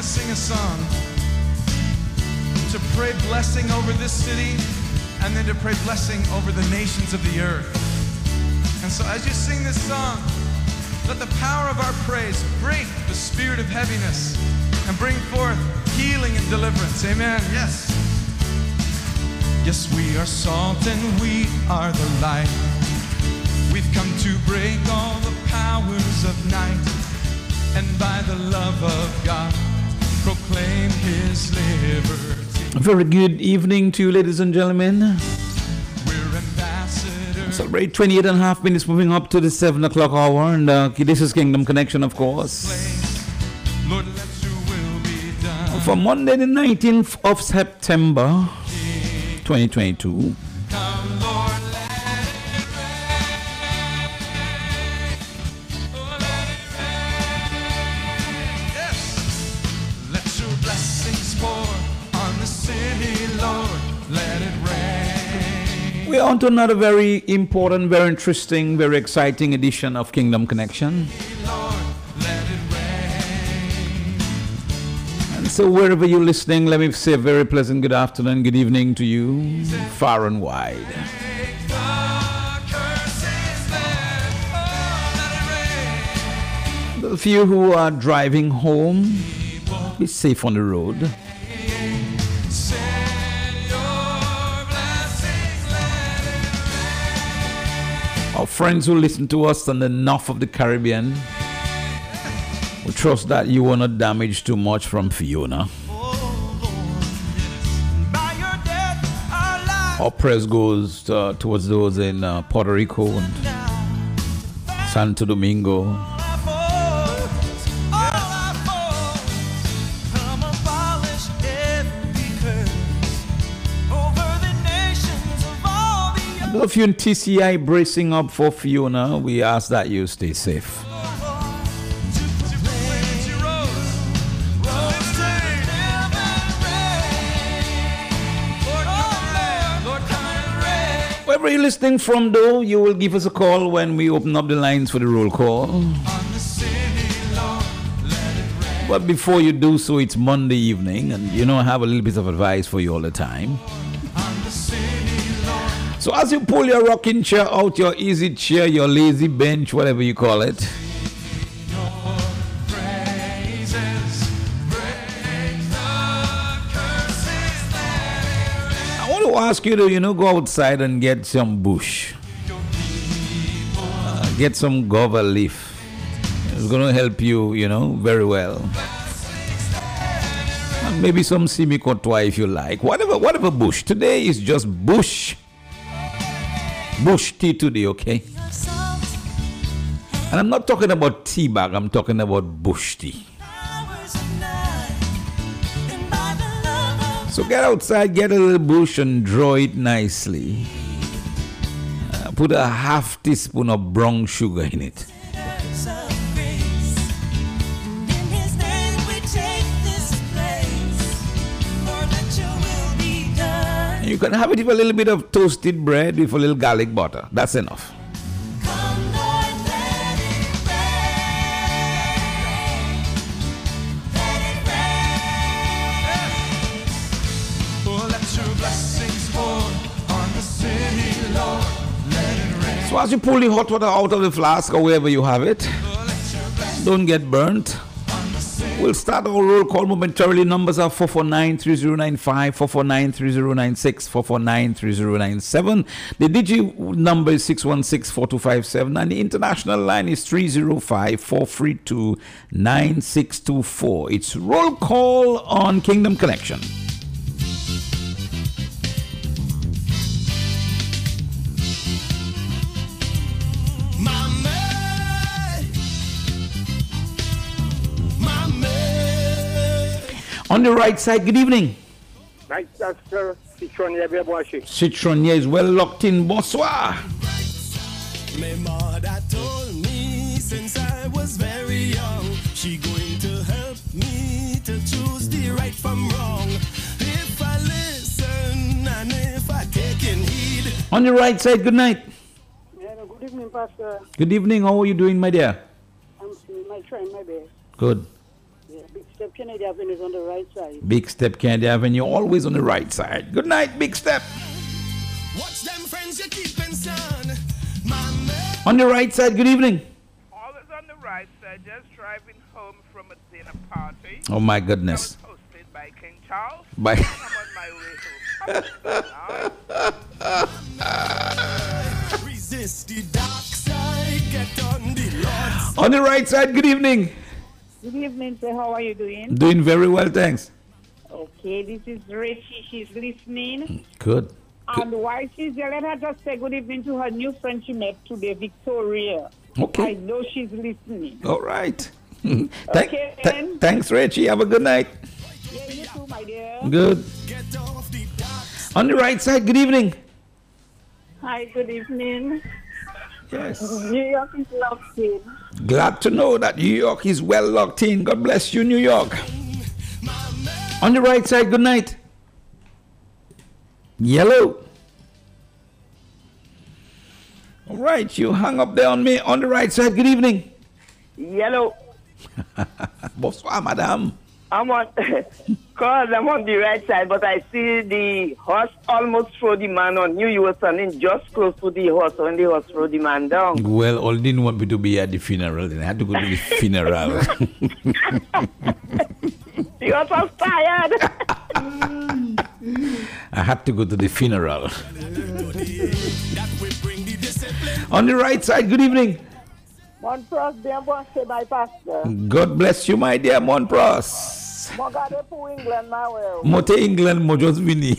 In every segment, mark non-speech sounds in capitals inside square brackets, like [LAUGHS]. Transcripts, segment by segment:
to sing a song to pray blessing over this city and then to pray blessing over the nations of the earth. And so as you sing this song, let the power of our praise break the spirit of heaviness and bring forth healing and deliverance. Amen. Yes. Yes, we are salt and we are the light. We've come to break all the powers of night and by the love of God proclaim his liberty. Very good evening to you, ladies and gentlemen. Celebrate 28 and a half minutes moving up to the 7 o'clock hour. And uh, this is Kingdom Connection, of course. Lord, let your will be done. For Monday, the 19th of September, 2022. Are on to another very important, very interesting, very exciting edition of Kingdom Connection. And so, wherever you're listening, let me say a very pleasant good afternoon, good evening to you, far and wide. The you who are driving home, be safe on the road. Friends who listen to us on the north of the Caribbean, we trust that you were not damaged too much from Fiona. Our prayers goes uh, towards those in uh, Puerto Rico and Santo Domingo, all the earth. Those of you in TCI bracing up for Fiona, we ask that you stay safe. Wherever you're listening from, though, you will give us a call when we open up the lines for the roll call. But before you do so, it's Monday evening, and you know I have a little bit of advice for you all the time. So as you pull your rocking chair out, your easy chair, your lazy bench, whatever you call it, I want to ask you to, you know, go outside and get some bush, uh, get some guava leaf. It's going to help you, you know, very well. Maybe some simicotwa if you like. Whatever, whatever bush. Today is just bush. Bush tea today, okay? And I'm not talking about tea bag, I'm talking about bush tea. So get outside, get a little bush and draw it nicely. Uh, put a half teaspoon of brown sugar in it. You can have it with a little bit of toasted bread with a little garlic butter. That's enough. Oh, let your blessings pour on the city, Lord. Let it rain. So as you pull the hot water out of the flask or wherever you have it, Oh, let your blessings don't get burnt. We'll start our roll call momentarily. Numbers are 449 3095, 449 3096, 449 3097. The DG number is 616 4257, and the international line is 305 432 9624. It's roll call on Kingdom Connection. On the right side, good evening. Right, that's uh, Citron Yabebashi. Citron here is well locked in. Bonsoir. My mother told me since I was very young, she going to help me to choose the right from wrong. If I listen and if I take in heed, On the right side, good night. Yeah, good evening, Pastor. Good evening. How are you doing, my dear? I'm seeing my train, my best. Good. Yeah, big step Kennedy Avenue is on the right side. Big Step Candy Avenue, always on the right side. Good night, Big Step. Watch them friends you keeping, son. On the right side, good evening. Always on the right side, just driving home from a dinner party. Oh my That goodness. was hosted by King Charles. Bye. I'm on my way home. [LAUGHS] [LAUGHS] Resist the dark side. Get on the Lord's On the right side, good evening. Good evening, sir. How are you doing? Doing very well, thanks. Okay, this is Richie. She's listening. Good. And while she's there, let her just say good evening to her new friend she met today, Victoria. Okay. I know she's listening. All right. [LAUGHS] Thank- Okay, th- thanks, Richie. Have a good night. Yeah, you too, my dear. Good. Get off the On the right side, good evening. Hi, good evening. Yes. New York is locked in. Glad to know that New York is well locked in. God bless you, New York. On the right side, good night. Yellow. All right, you hung up there on me. On the right side, good evening. Yellow. [LAUGHS] Bonsoir, madame. I'm on, [LAUGHS] cause I'm on the right side, but I see the horse almost throw the man on you. You were standing just close to the horse when the horse throw the man down. Well, all didn't want me to be at the funeral. Then [LAUGHS] [LAUGHS] I had to go to the funeral. The horse was tired. I had to go to the funeral. that will bring the discipline. On the right side, good evening. Montrose bien bossé by pastor. God bless you, my dear Monpros. Mo gade pou England ma we. Mote England, Mojos [LAUGHS] Vini.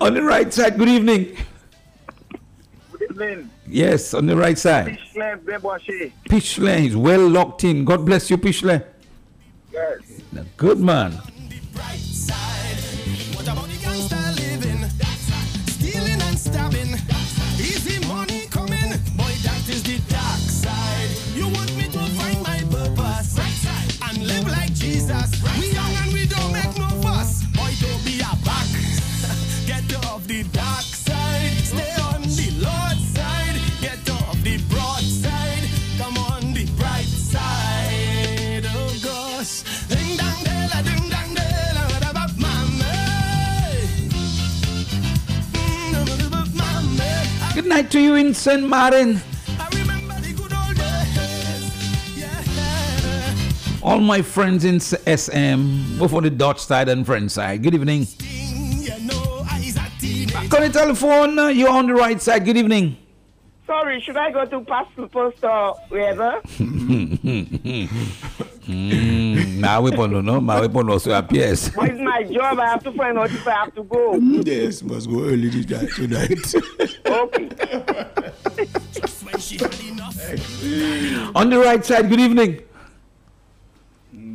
on the right side, good evening. Good evening. Yes, on the right side. Islam bien bossé. Pishley is well locked in. God bless you, Pishley. Yes. Good man. Night to you in St. Martin. I remember the good old days. Yeah. All my friends in SM, both on the Dutch side and French side. Good evening. You know, I's a teenager. On the telephone, uh, you're on the right side. Good evening. Sorry, should I go to Pastor Post or wherever? [LAUGHS] [LAUGHS] Now we don't know. Now we don't also appears. What is my job? I have to find out if I have to go. Yes, must go early tonight. tonight. Okay. Just when she had enough. On the right side, good evening.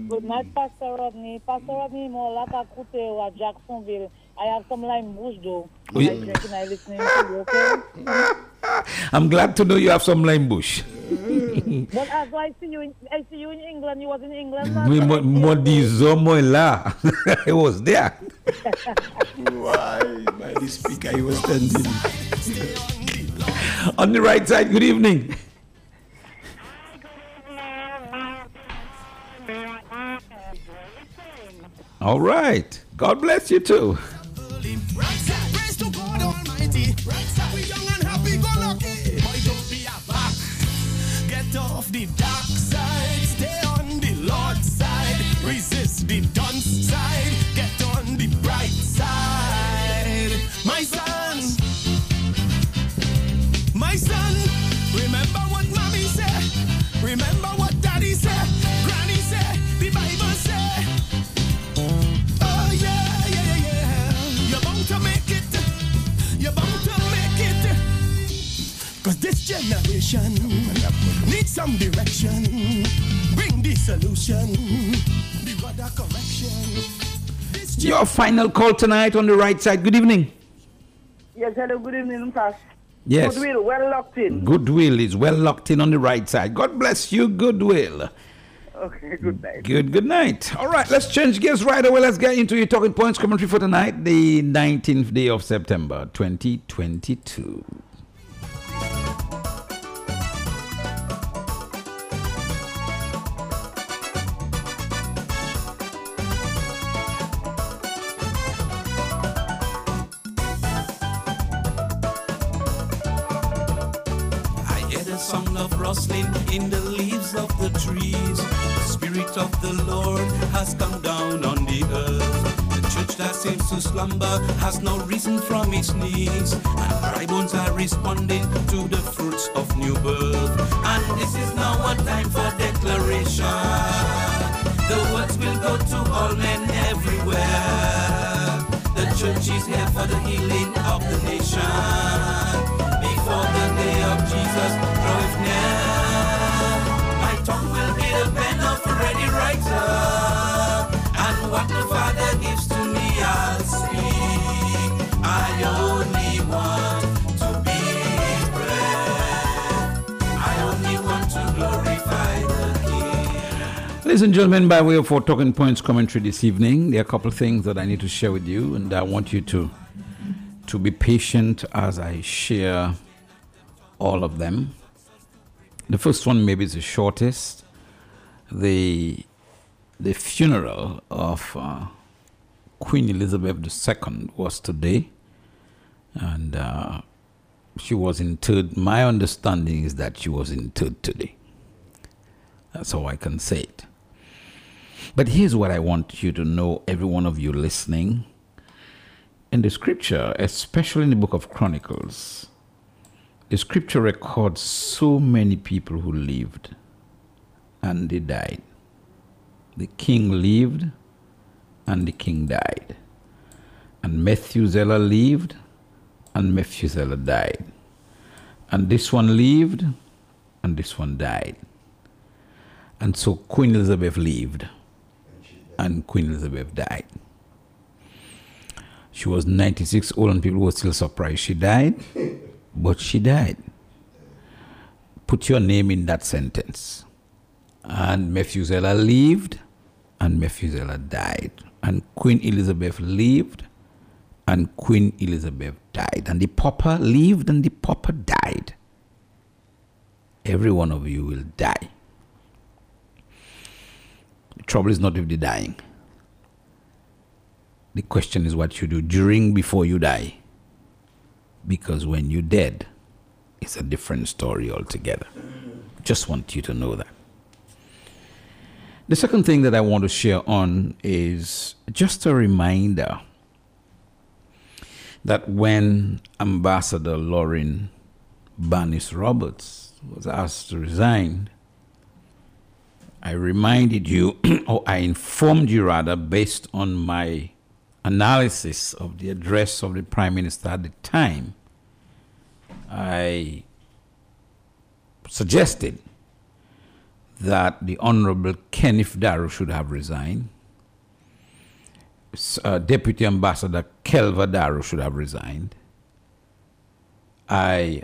Good night, Pastor Rodney. Pastor Rodney, mo laka kute wa Jacksonville. I have some lime bush though. We- I drinking, I listening to you, okay? [LAUGHS] I'm glad to know you have some lime bush. [LAUGHS] But as I see you in, I see you in England, you was in England. last We time. mo- mo di la. I was there. [LAUGHS] Why? By the speaker, he was standing. On the right side, good evening. All right. God bless you too. Right side, praise to God Almighty. We young and happy, go lucky. Boy, don't be a back. Get off the dark side. Stay on the Lord's side. Resist the dunce side. Get on the bright side. My son. My son. Remember what mommy said, remember this generation needs some direction. Bring the solution. The word correction. This Your final call tonight on the right side. Good evening. Yes, hello, good evening, Pastor. Yes. Goodwill, well locked in. Goodwill is well locked in on the right side. God bless you, Goodwill. Okay, good night. Good, good night. All right, let's change gears right away. Let's get into your talking points commentary for tonight, the 19th day of September, 2022. To slumber has now risen from its knees. And dry bones are responding to the fruits of new birth. And this is now a time for declaration. The words will go to all men everywhere. The church is here for the healing Ladies and gentlemen, by way of our talking points commentary this evening, there are a couple of things that I need to share with you, and I want you to to be patient as I share all of them. The first one maybe is the shortest. The the funeral of uh, Queen Elizabeth II was today, and uh, she was interred. My understanding is that she was interred today. That's how I can say it. But here's what I want you to know, every one of you listening. In the scripture, especially in the book of Chronicles, the scripture records so many people who lived and they died. The king lived and the king died. And Methuselah lived and Methuselah died. And this one lived and this one died. And so Queen Elizabeth lived and Queen Elizabeth died. She was 96 old and people were still surprised she died, [LAUGHS] but she died. Put your name in that sentence. And Methuselah lived and Methuselah died. And Queen Elizabeth lived and Queen Elizabeth died. And the pauper lived and the pauper died. Every one of you will die. Trouble is not with the dying. The question is what you do during before you die. Because when you're dead, it's a different story altogether. Just want you to know that. The second thing that I want to share on is just a reminder that when Ambassador Loreen Bannis Roberts was asked to resign, I reminded you, [CLEARS THROAT] or I informed you rather, based on my analysis of the address of the Prime Minister at the time, I suggested that the Honorable Kenneth Darroux should have resigned. Uh, Deputy Ambassador Kelver Darroux should have resigned. I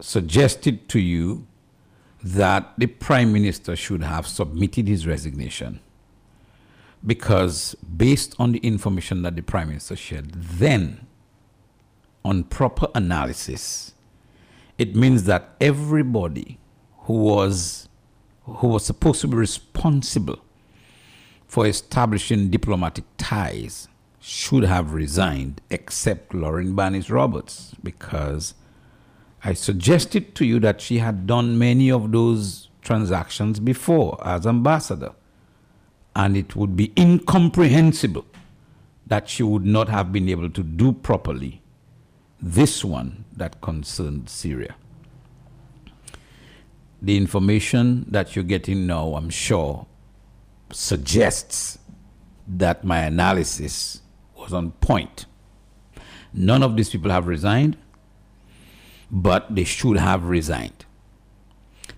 suggested to you that the Prime Minister should have submitted his resignation. Because, based on the information that the Prime Minister shared, then, on proper analysis, it means that everybody who was who was supposed to be responsible for establishing diplomatic ties should have resigned except Loreen Bannis Roberts because I suggested to you that she had done many of those transactions before as ambassador. And it would be incomprehensible that she would not have been able to do properly this one that concerned Syria. The information that you're getting now, I'm sure, suggests that my analysis was on point. None of these people have resigned, but they should have resigned.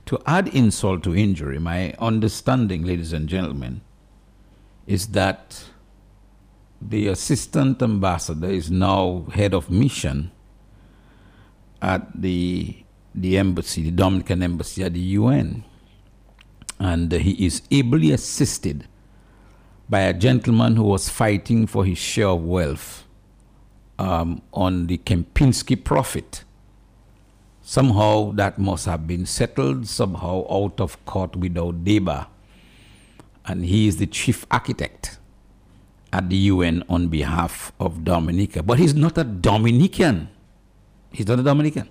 To add insult to injury, my understanding, ladies and gentlemen, is that the assistant ambassador is now head of mission at the the embassy, the Dominican embassy at the UN. And he is ably assisted by a gentleman who was fighting for his share of wealth um, on the Kempinski profit. Somehow that must have been settled, somehow out of court without deba. And he is the chief architect at the UN on behalf of Dominica. But he's not a Dominican. He's not a Dominican.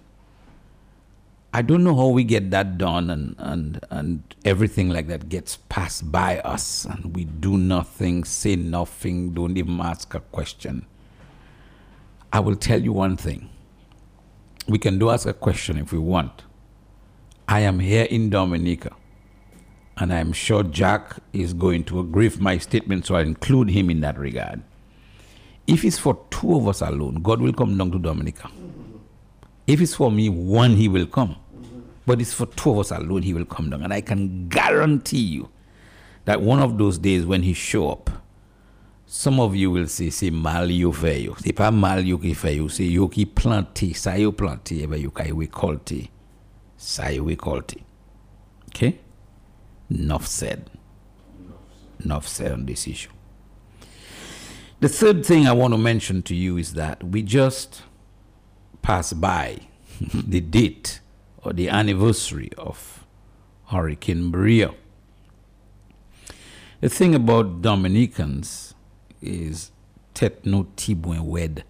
I don't know how we get that done and, and, and everything like that gets passed by us and we do nothing, say nothing, don't even ask a question. I will tell you one thing. We can do ask a question if we want. I am here in Dominica and I'm sure Jack is going to agree with my statement, so I include him in that regard. If it's for two of us alone, God will come down to Dominica. If it's for me, one, he will come. But it's for two of us alone, he will come down. And I can guarantee you that one of those days when he show up, some of you will say, c'est mal yo fait yo. C'est pas mal yo qui fait yo, c'est yo qui planté, ça yo planté, ebe yo kay récolté. Ça yo récolté. Okay? Enough said. Enough said on this issue. The third thing I want to mention to you is that we just passed by [LAUGHS] the date or the anniversary of Hurricane Maria. The thing about Dominicans is tet no tibuen wed.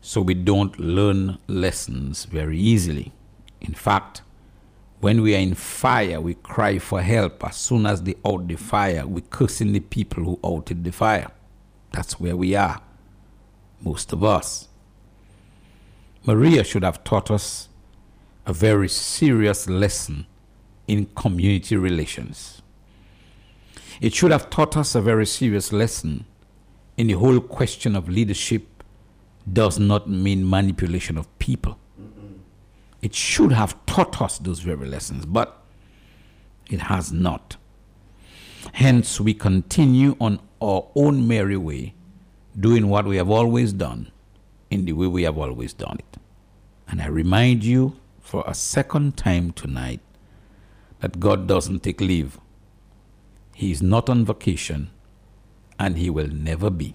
So we don't learn lessons very easily. In fact, when we are in fire, we cry for help. As soon as they out the fire, we cursing the people who outed the fire. That's where we are, most of us. Maria should have taught us a very serious lesson in community relations. It should have taught us a very serious lesson in the whole question of leadership does not mean manipulation of people. Mm-hmm. It should have taught us those very lessons, but it has not. Hence, we continue on our own merry way, doing what we have always done in the way we have always done it. And I remind you for a second time tonight that God doesn't take leave. He is not on vacation, and He will never be.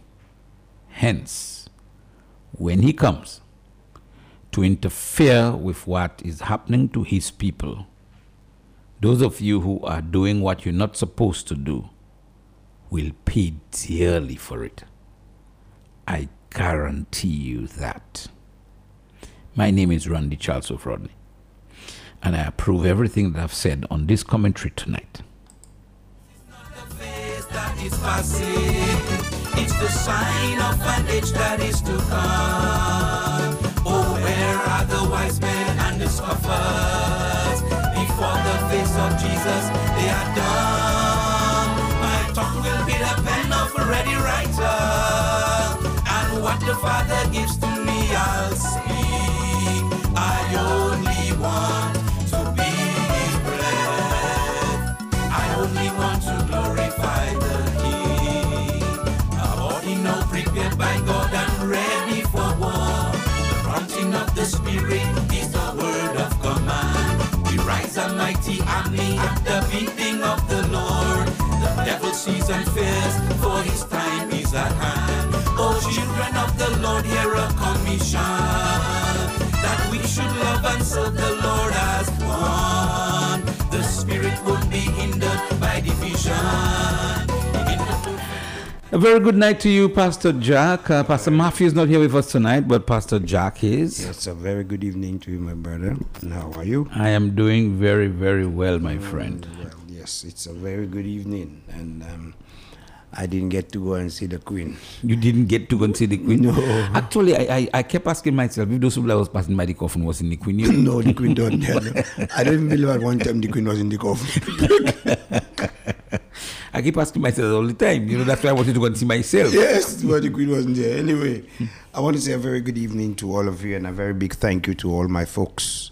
Hence, when He comes to interfere with what is happening to His people, those of you who are doing what you're not supposed to do will pay dearly for it. I guarantee you that. My name is Randy Charles of Rodney, and I approve everything that I've said on this commentary tonight. That is passing. It's the sign of an age that is to come. Oh, where are the wise men and the scoffers? Before the face of Jesus, they are done. My tongue will be the pen of a ready writer. And what the Father gives to me, I'll speak. I only want mighty army at the bidding of the Lord. The devil sees and fears, for his time is at hand. Oh, children of the Lord, hear a commission that we should love and serve the Lord as one. The Spirit won't be hindered by division. Begin to put A very good night to you, Pastor Jack. Uh, Pastor Matthew is not here with us tonight, but Pastor Jack is. Yes, a very good evening to you, my brother. And how are you? I am doing very, very well, my friend. Well, yes, it's a very good evening. And um, I didn't get to go and see the Queen. You didn't get to go and see the Queen? No. Actually, I, I, I kept asking myself if those people I was passing by the coffin was in the Queen. [LAUGHS] No, the Queen don't tell you. I didn't believe at one time the Queen was in the coffin. [LAUGHS] I keep asking myself all the time. You know, that's why I wanted to go and see myself. yes, but the Queen wasn't there. Anyway, I want to say a very good evening to all of you and a very big thank you to all my folks.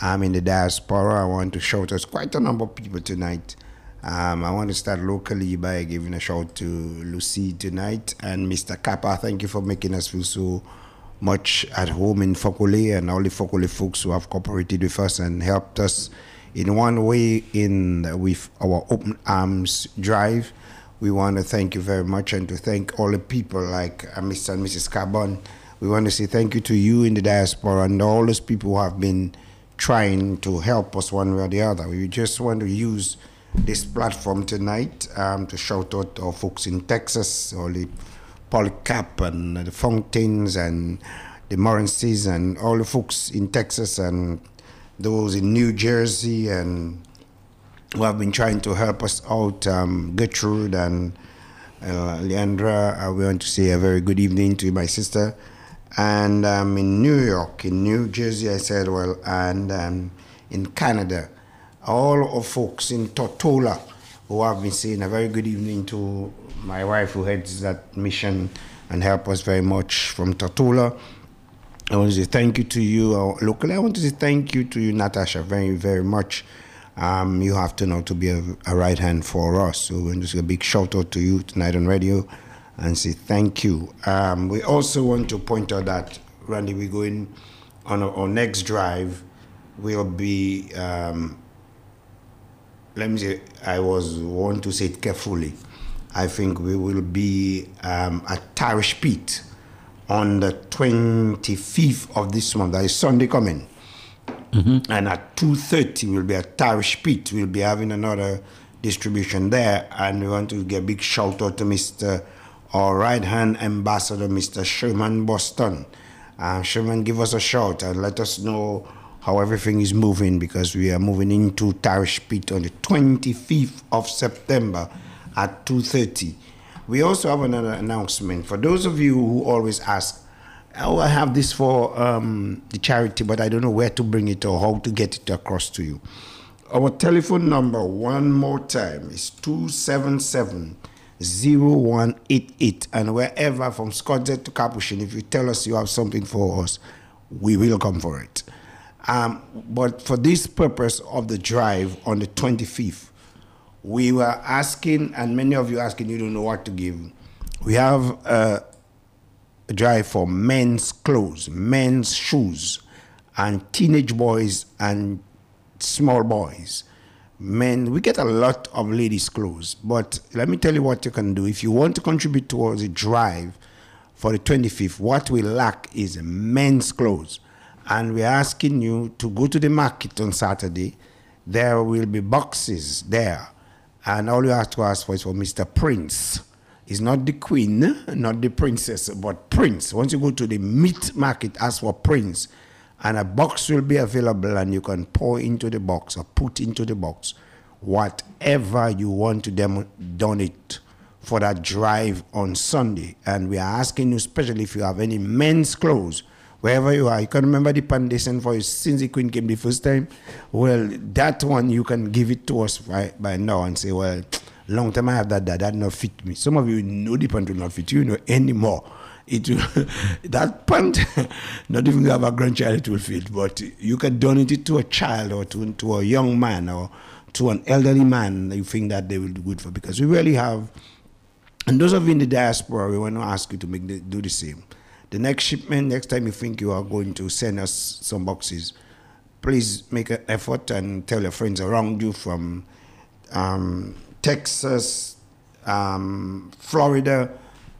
I'm in the diaspora. I want to shout out quite a number of people tonight. Um, I want to start locally by giving a shout to Lucy tonight and Mr. Kappa. Thank you for making us feel so much at home in Fokole and all the Fokole folks who have cooperated with us and helped us in one way in with our open arms drive. We want to thank you very much and to thank all the people like uh, Mr. and Mrs. Carbon. We want to say thank you to you in the diaspora and all those people who have been trying to help us one way or the other. We just want to use this platform tonight um, to shout out our folks in Texas, all the Polycap and the Fountains and the Morencies and all the folks in Texas and those in New Jersey and who have been trying to help us out, um, Gertrude and uh, Leandra. I want to say a very good evening to my sister. And um, in New York, in New Jersey, I said, well, and um, in Canada, all of folks in Tortola who have been saying a very good evening to my wife who heads that mission and help us very much from Tortola. I want to say thank you to you uh, locally. I want to say thank you to you, Natasha, very, very much. Um, you have to know to be a, a right hand for us. So, we want just a big shout out to you tonight on radio and say thank you. Um, we also want to point out that, Randy, we're going on our, our next drive, will be, um, let me say, I was want to say it carefully. I think we will be um, at Tarish Pit on the 25th of this month, that is Sunday coming. And at 2.30, we'll be at Tarish Pit. We'll be having another distribution there. And we want to give a big shout out to Mr. our right-hand ambassador, Mr. Sherman Boston. Uh, Sherman, give us a shout and let us know how everything is moving because we are moving into Tarish Pit on the 25th of September at 2.30. We also have another announcement. For those of you who always ask, oh, I have this for um, the charity, but I don't know where to bring it or how to get it across to you. Our telephone number, one more time, is 277 0188. And wherever from Scotts Head to Capuchin, if you tell us you have something for us, we will come for it. Um, but for this purpose of the drive on the 25th, we were asking, and many of you asking, you don't know what to give. We have a, drive for men's clothes, men's shoes, and teenage boys and small boys. Men, we get a lot of ladies' clothes, but let me tell you what you can do. If you want to contribute towards a drive for the 25th, what we lack is men's clothes. And we're asking you to go to the market on Saturday. There will be boxes there. And all you have to ask for is for Mr. Prince. It's not the queen, not the princess, but Prince. Once you go to the meat market, ask for Prince. And a box will be available, and you can pour into the box or put into the box whatever you want to dem- donate for that drive on Sunday. And we are asking you, especially if you have any men's clothes, wherever you are, you can remember the foundation for you since the Queen came the first time. Well, that one you can give it to us by, by now and say, well, long time I have that, that, that not fit me. Some of you know the pant will not fit you, you know, anymore. It will, [LAUGHS] that pant, [LAUGHS] not even have a grandchild, it will fit. But you can donate it to a child or to, to a young man or to an elderly man you think that they will do good for. Because we really have, and those of you in the diaspora, we want to ask you to make the, do the same. The next shipment, next time you think you are going to send us some boxes, please make an effort and tell your friends around you from um, Texas, um, Florida.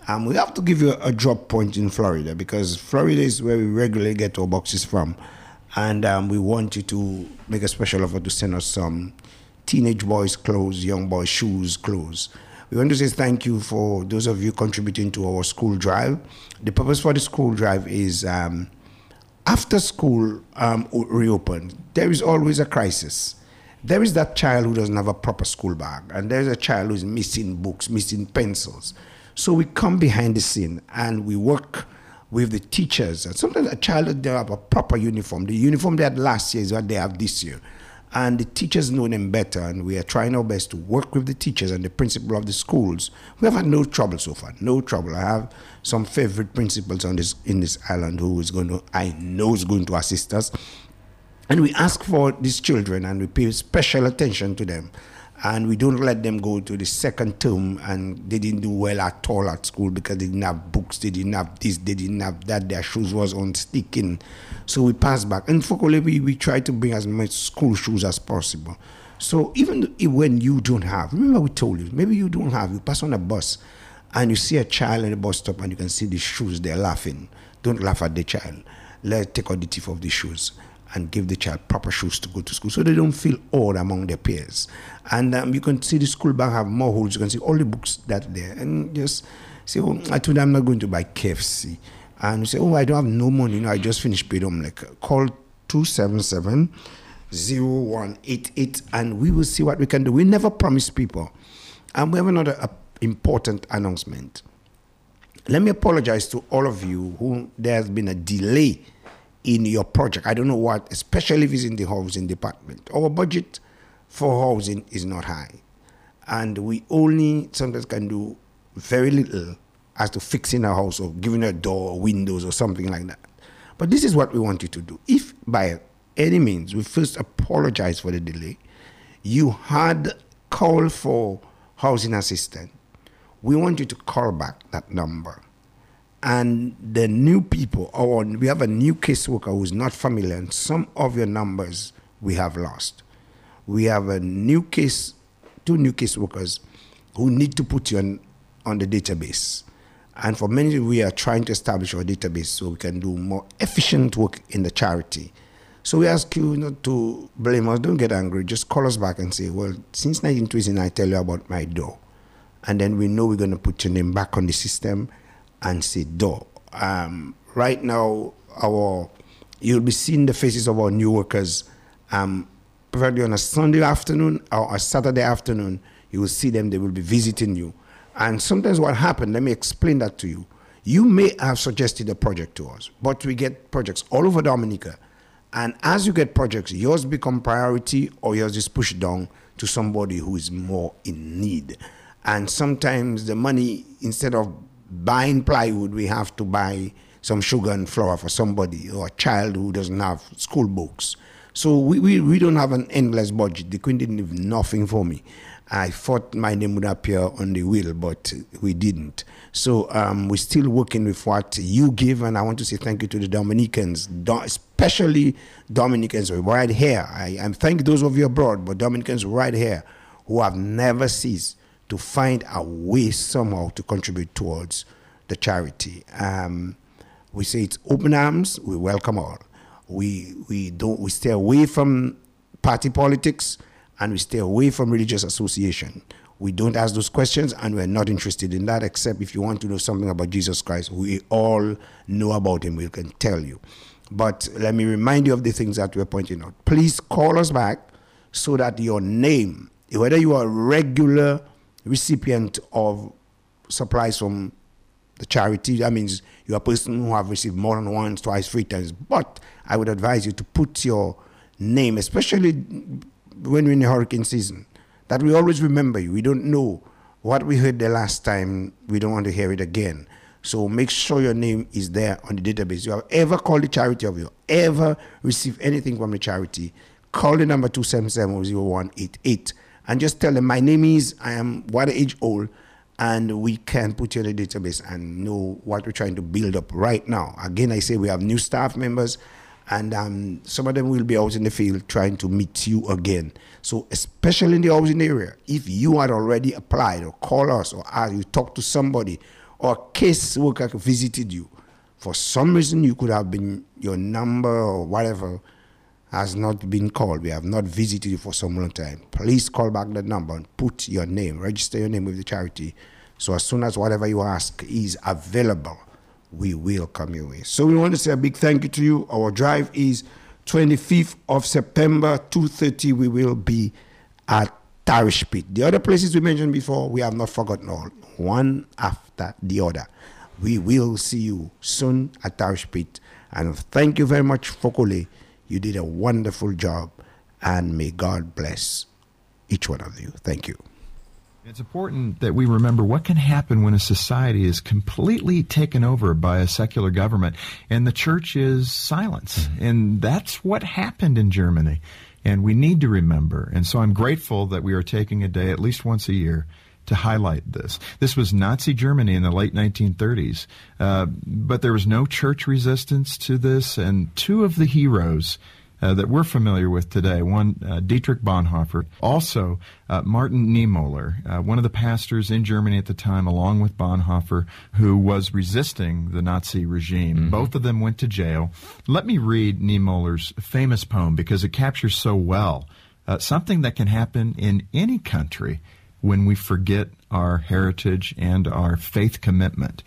Um, we have to give you a, drop point in Florida because Florida is where we regularly get our boxes from. And um, we want you to make a special offer to send us some teenage boys' clothes, young boys' shoes, clothes. We want to say thank you for those of you contributing to our school drive. The purpose for the school drive is um, after school um, reopened, there is always a crisis. There is that child who doesn't have a proper school bag, and there's a child who's missing books, missing pencils. So we come behind the scene and we work with the teachers. And sometimes a child doesn't have a proper uniform. The uniform they had last year is what they have this year. And the teachers know them better, and we are trying our best to work with the teachers and the principal of the schools. We have had no trouble so far, no trouble. I have some favorite principals on this in this island who is going to, I know, is going to assist us. And we ask for these children and we pay special attention to them. And we don't let them go to the second term and they didn't do well at all at school because they didn't have books, they didn't have this, they didn't have that, their shoes was on sticking. So we pass back. And for we, we try to bring as much school shoes as possible. So even when you don't have, remember we told you, maybe you don't have, you pass on a bus and you see a child in the bus stop and you can see the shoes, they're laughing. Don't laugh at the child. Let's take out the teeth of the shoes and give the child proper shoes to go to school so they don't feel odd among their peers. And um, you can see the school bag have more holes. You can see all the books that there. And just say, oh, I told them I'm not going to buy KFC. And you say, oh, I don't have no money. No, I just finished paid. I'm like, call 277 0188 and we will see what we can do. We never promise people. And we have another uh, important announcement. Let me apologize to all of you who there has been a delay in your project. I don't know what, especially if it's in the housing department. Our budget for housing is not high. And we only sometimes can do very little as to fixing a house or giving a door or windows or something like that. But this is what we want you to do. If by any means we first apologize for the delay, you had called for housing assistance, we want you to call back that number. And the new people, oh, or we have a new caseworker who is not familiar, and some of your numbers we have lost. We have a new case, two new caseworkers who need to put you on, on the database. And for many, we are trying to establish our database so we can do more efficient work in the charity. So we ask you not to blame us, don't get angry, just call us back and say, well, since 1929, I tell you about my door. And then we know we're going to put your name back on the system and say door. Um, right now, our you'll be seeing the faces of our new workers um, probably on a Sunday afternoon or a Saturday afternoon. You will see them, they will be visiting you. And sometimes what happened, let me explain that to you. You may have suggested a project to us, but we get projects all over Dominica. And as you get projects, yours become priority or yours is pushed down to somebody who is more in need. And sometimes the money, instead of buying plywood, we have to buy some sugar and flour for somebody or a child who doesn't have school books. So we, we, we don't have an endless budget. The Queen didn't leave nothing for me. I thought my name would appear on the will, but we didn't. So um, we're still working with what you give, and I want to say thank you to the Dominicans, especially Dominicans right here. I, I thank those of you abroad, but Dominicans right here who have never ceased to find a way somehow to contribute towards the charity. Um, we say it's open arms. We welcome all. We we don't we stay away from party politics and we stay away from religious association. We don't ask those questions and we're not interested in that, except if you want to know something about Jesus Christ. We all know about him, we can tell you. But let me remind you of the things that we're pointing out. Please call us back so that your name, whether you are a regular recipient of supplies from the charity, that means you're a person who have received more than once, twice, three times. But I would advise you to put your name, especially when we're in the hurricane season, that we always remember you. We don't know what we heard the last time. We don't want to hear it again. So make sure your name is there on the database. You have ever called the charity of you, ever received anything from the charity, call the number 277-0188 and just tell them, my name is, I am what age old, and we can put you in the database and know what we're trying to build up right now. Again, I say we have new staff members and um, some of them will be out in the field trying to meet you again. So, especially in the housing area, if you had already applied or call us or ask, you talk to somebody or case worker visited you, for some reason you could have been your number or whatever has not been called. We have not visited you for some long time. Please call back the number and put your name, register your name with the charity. So as soon as whatever you ask is available, we will come your way. So we want to say a big thank you to you. Our drive is 25th of September, 2.30. We will be at Tarish Pit. The other places we mentioned before, we have not forgotten all. One after the other. We will see you soon at Tarish Pit. And thank you very much, Fokole. You did a wonderful job. And may God bless each one of you. Thank you. It's important that we remember what can happen when a society is completely taken over by a secular government and the church is silence. Mm-hmm. And that's what happened in Germany. And we need to remember. And so I'm grateful that we are taking a day at least once a year to highlight this. This was Nazi Germany in the late 1930s, uh, but there was no church resistance to this, and two of the heroes uh, that we're familiar with today. One, uh, Dietrich Bonhoeffer. Also, uh, Martin Niemöller, uh, one of the pastors in Germany at the time, along with Bonhoeffer, who was resisting the Nazi regime. Mm-hmm. Both of them went to jail. Let me read Niemöller's famous poem because it captures so well uh, something that can happen in any country when we forget our heritage and our faith commitment.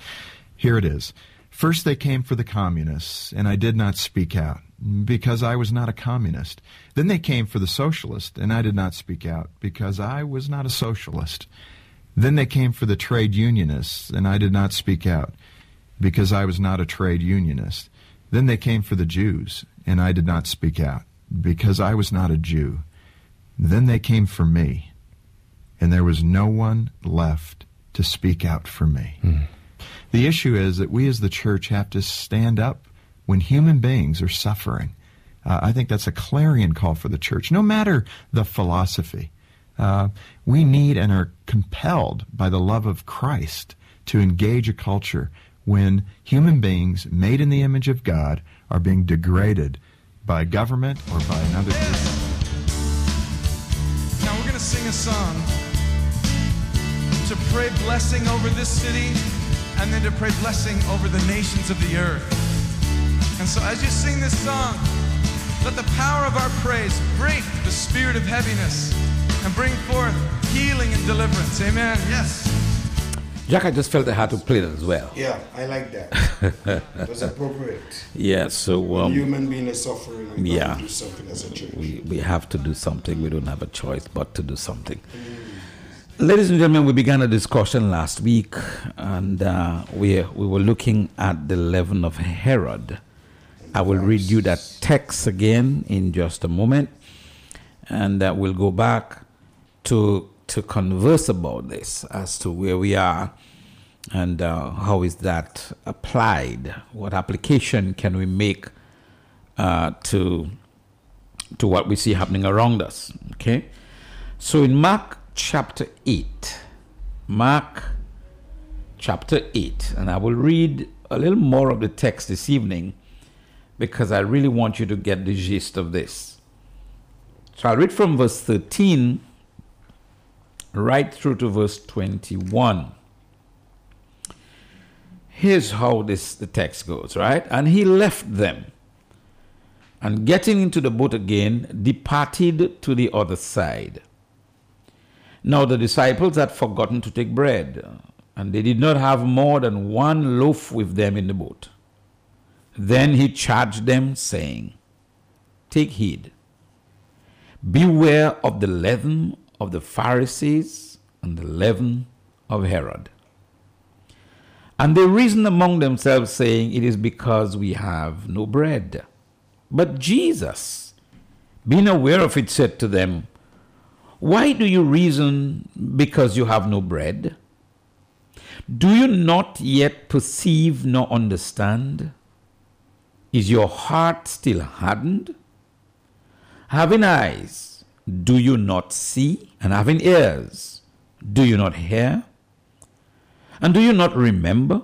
Here it is. First, they came for the communists, and I did not speak out because I was not a communist. Then they came for the socialist, and I did not speak out because I was not a socialist. Then they came for the trade unionists, and I did not speak out because I was not a trade unionist. Then they came for the Jews, and I did not speak out because I was not a Jew. Then they came for me, and there was no one left to speak out for me. The issue is that we as the church have to stand up when human beings are suffering. Uh, I think that's a clarion call for the church, no matter the philosophy. Uh, we need and are compelled by the love of Christ to engage a culture when human beings made in the image of God are being degraded by government or by another group. Now we're going to sing a song to pray blessing over this city and then to pray blessing over the nations of the earth. And so as you sing this song, let the power of our praise break the spirit of heaviness and bring forth healing and deliverance. Amen. Yes. Jack, I just felt I had to play that as well. Yeah, I like that. [LAUGHS] it was appropriate. Yeah, so When um, human being is suffering, we yeah. gotta do something as a church. we, we have to do something. We don't have a choice but to do something. Ladies and gentlemen, we began a discussion last week, and uh, we we were looking at the leaven of Herod. I will read you that text again in just a moment, and uh, we'll go back to to converse about this as to where we are and uh, how is that applied. What application can we make uh, to to what we see happening around us? Okay, so in Mark chapter 8, Mark chapter 8, and I will read a little more of the text this evening because I really want you to get the gist of this. So I'll read from verse 13 right through to verse 21. Here's how this the text goes, right? And he left them and getting into the boat again departed to the other side. Now the disciples had forgotten to take bread, and they did not have more than one loaf with them in the boat. Then he charged them, saying, Take heed, beware of the leaven of the Pharisees and the leaven of Herod. And they reasoned among themselves, saying, It is because we have no bread. But Jesus, being aware of it, said to them, Why do you reason because you have no bread? Do you not yet perceive nor understand? Is your heart still hardened? Having eyes, do you not see? And having ears, do you not hear? And do you not remember?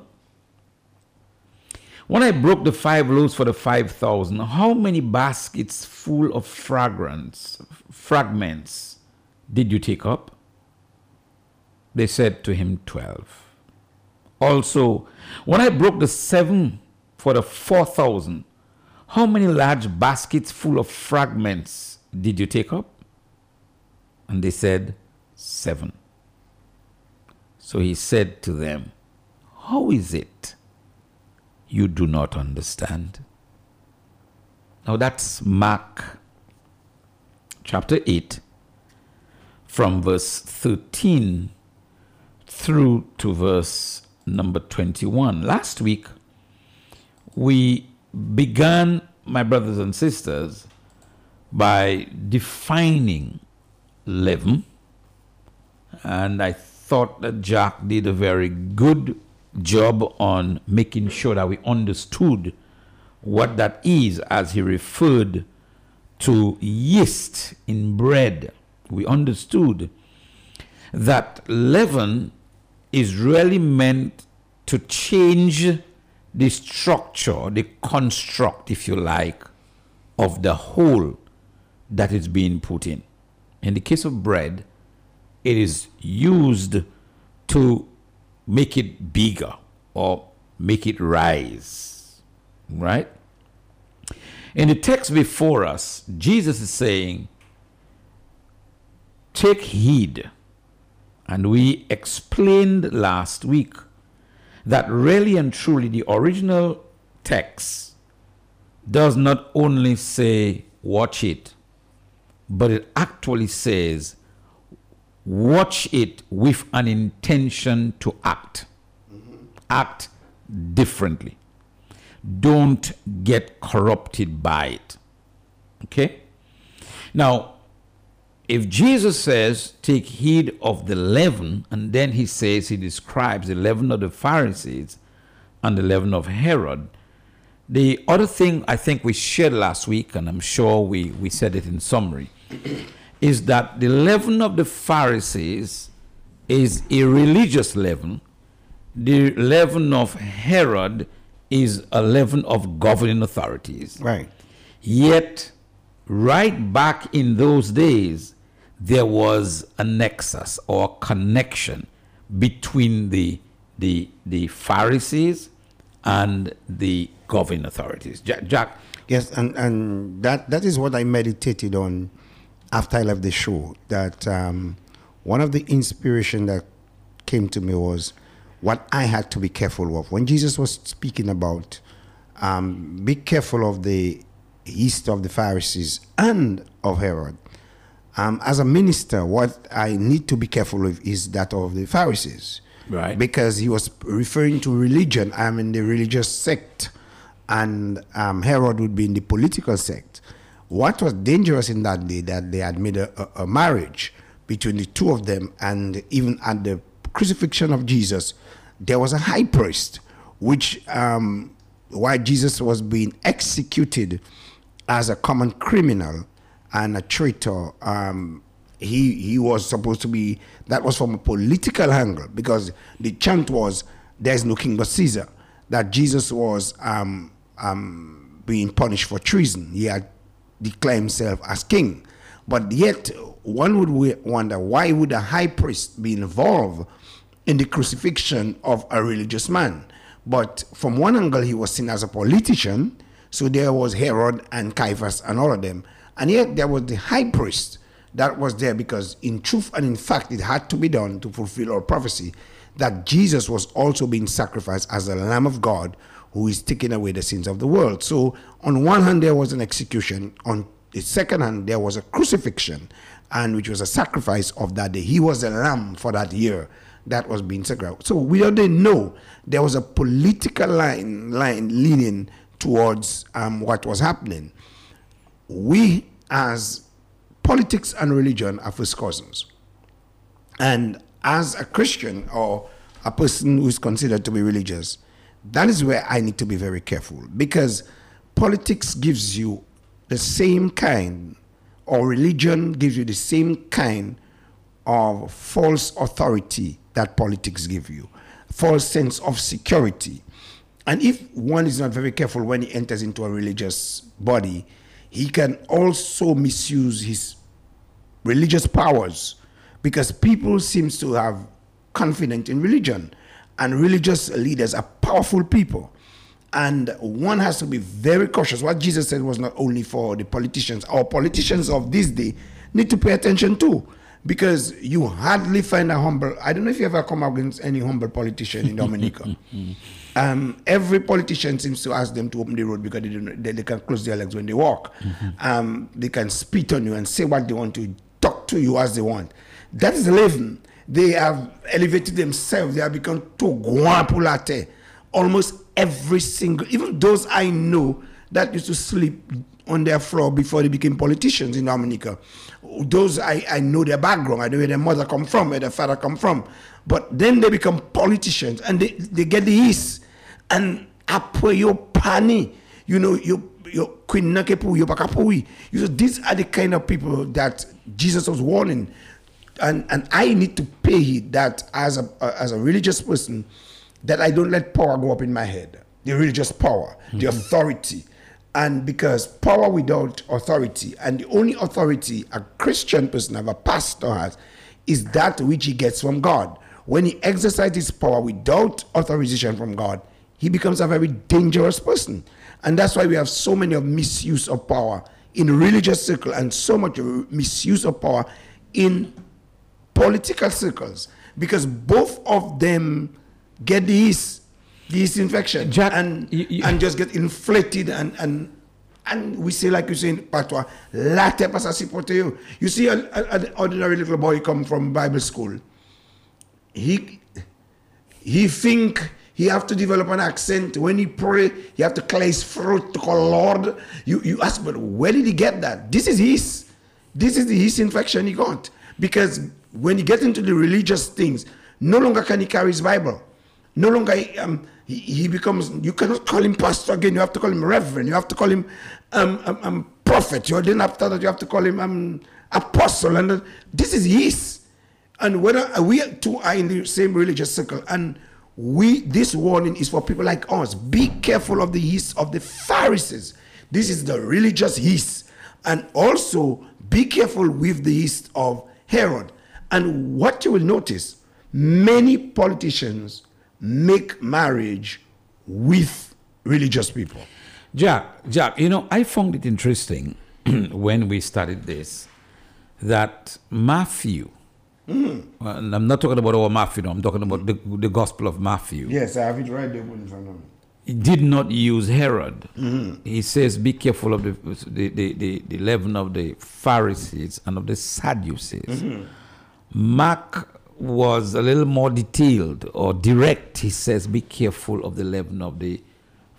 When I broke the five loaves for the five thousand, how many baskets full of fragrance, fragments did you take up? They said to him, Twelve. Also, when I broke the seven for the four thousand, how many large baskets full of fragments did you take up? And they said, Seven. So he said to them, How is it you do not understand? Now that's Mark chapter 8, from verse 13 through to verse number 21. Last week, we began, my brothers and sisters, by defining leaven. And I thought that Jack did a very good job on making sure that we understood what that is as he referred to yeast in bread. We understood that leaven is really meant to change the structure, the construct, if you like, of the whole that is being put in. In the case of bread, it is used to make it bigger or make it rise. Right? In the text before us, Jesus is saying, Take heed. And we explained last week that really and truly the original text does not only say watch it, but it actually says watch it with an intention to act. Act differently. Don't get corrupted by it. Okay? Now, if Jesus says, take heed of the leaven, and then he says, he describes the leaven of the Pharisees and the leaven of Herod, the other thing I think we shared last week, and I'm sure we, we said it in summary, [CLEARS THROAT] is that the leaven of the Pharisees is a religious leaven. The leaven of Herod is a leaven of governing authorities. Right. Yet, right back in those days, there was a nexus or connection between the, the, the Pharisees and the governing authorities. Jack, Jack Yes, and, and that, that is what I meditated on after I left the show. That um, one of the inspiration that came to me was what I had to be careful of. When Jesus was speaking about um, be careful of the yeast of the Pharisees and of Herod. Um, as a minister, what I need to be careful of is that of the Pharisees. Right. Because he was referring to religion. I'm in the religious sect, and um, Herod would be in the political sect. What was dangerous in that day that they had made a, a, marriage between the two of them, and even at the crucifixion of Jesus, there was a high priest, which um, while Jesus was being executed as a common criminal and a traitor, um, he he was supposed to be that was from a political angle because the chant was there's no king but Caesar that Jesus was um, um, being punished for treason. He had declared himself as king, but yet one would wonder why would a high priest be involved in the crucifixion of a religious man? But from one angle, he was seen as a politician. So there was Herod and Caiaphas and all of them. And yet there was the high priest that was there because, in truth and in fact, it had to be done to fulfill our prophecy that Jesus was also being sacrificed as the Lamb of God who is taking away the sins of the world. So, on one hand, there was an execution, on the second hand, there was a crucifixion, and which was a sacrifice of that day. He was the lamb for that year that was being sacrificed. So we didn't know there was a political line line leaning towards um, what was happening. We, as politics and religion, are first cousins, and as a Christian or a person who is considered to be religious, that is where I need to be very careful because politics gives you the same kind, or religion gives you the same kind of false authority that politics give you, false sense of security. And if one is not very careful when he enters into a religious body, he can also misuse his religious powers because people seems to have confidence in religion and religious leaders are powerful people. And one has to be very cautious. What jesus said was not only for the politicians. Our politicians of this day need to pay attention too because you hardly find a humble i don't know if you ever come against any humble politician in dominica [LAUGHS] um, every politician seems to ask them to open the road because they, don't, they, they can close their legs when they walk. Um, they can spit on you and say what they want to talk to you as they want. That is living they have elevated themselves. They have become too guapulate. Almost every single even those i know that used to sleep on their floor before they became politicians in dominica. Those i, I know their background. I know where their mother come from where their father come from. But then they become politicians and they, they get the east. And après your pani you know you your queen nakepu your pakapui. You know these are the kind of people that jesus was warning. And and i need to pay that as a as a religious person that i don't let power go up in my head. The religious power the mm-hmm. authority and because power without authority and the only authority a christian person have a pastor has is that which he gets from god. When he exercises power without authorization from god he becomes a very dangerous person. And that's why we have so many of misuse of power in religious circle and so much misuse of power in political circles. Because both of them get the east this infection and and just get inflated and and and we say like you say in patois, latte pasa si pote yo. You see an, an ordinary little boy come from Bible school. He he think he have to develop an accent. When he pray, he have to clear his throat to call Lord. You you ask, but where did he get that? This is his. This is the his infection he got. Because when he get into the religious things, no longer can he carry his Bible. No longer um, he, he becomes. You cannot call him pastor again. You have to call him reverend. You have to call him um, um, um prophet. You then after that you have to call him um, apostle. And uh, this is his. And whether we two are in the same religious circle, and we this warning is for people like us. Be careful of the yeast of the Pharisees. This is the religious yeast, and also be careful with the yeast of Herod. And what you will notice, many politicians make marriage with religious people. Jack, Jack, you know, I found it interesting [CLEARS THROAT] when we started this that Matthew, Mm. well, I'm not talking about our Matthew, no, I'm talking about the, the Gospel of Matthew. Yes, I have it right there in front of me. He did not use Herod. Mhm. He says, "Be careful of the the, the, the the leaven of the Pharisees and of the Sadducees." Mhm. Mark was a little more detailed or direct. He says, "Be careful of the leaven of the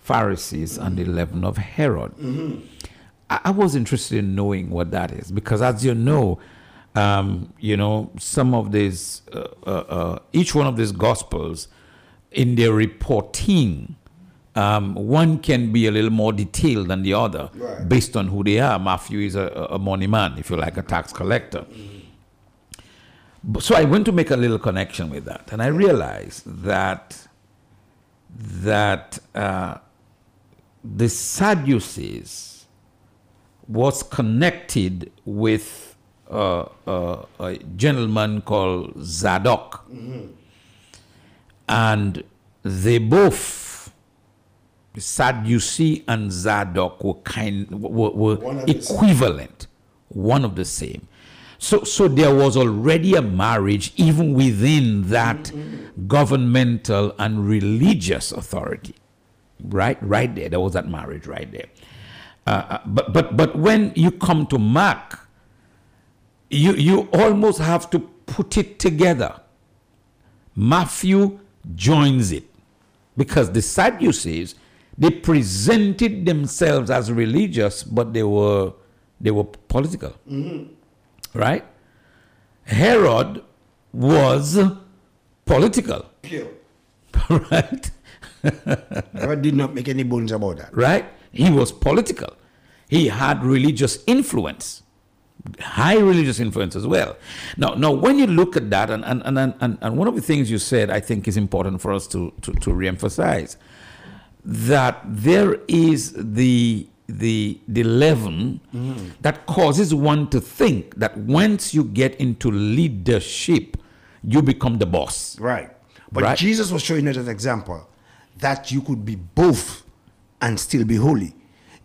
Pharisees and the leaven of Herod." Mhm. I, I was interested in knowing what that is because, as you know, um, you know some of these, uh, uh, uh, each one of these gospels, in their reporting, um, one can be a little more detailed than the other Right. based on who they are. Matthew is a, a money man, if you like, a tax collector. But- So I went to make a little connection with that, and I realized that that uh, the Sadducees was connected with uh, uh, a gentleman called Zadok, and they both Sadducee and Zadok were kind were, were One of the same. equivalent, one of the same. So, so there was already a marriage even within that governmental and religious authority, right? Right there, there was that marriage right there. Uh, Uh, but, but, but when you come to Mark, you, you almost have to put it together. Matthew joins it because the Sadducees they presented themselves as religious, but they were they were political, Mhm. Right? Herod was political, Kill. [LAUGHS] right? Herod did not make any bones about that. right? He was political. He had religious influence, high religious influence as well. Now, now when you look at that, and, and, and, and, and one of the things you said, I think is important for us to, to, to reemphasize that there is the the the leaven Mhm. that causes one to think that once you get into leadership, you become the boss. Right. But Right. Jesus was showing us an example that you could be both and still be holy.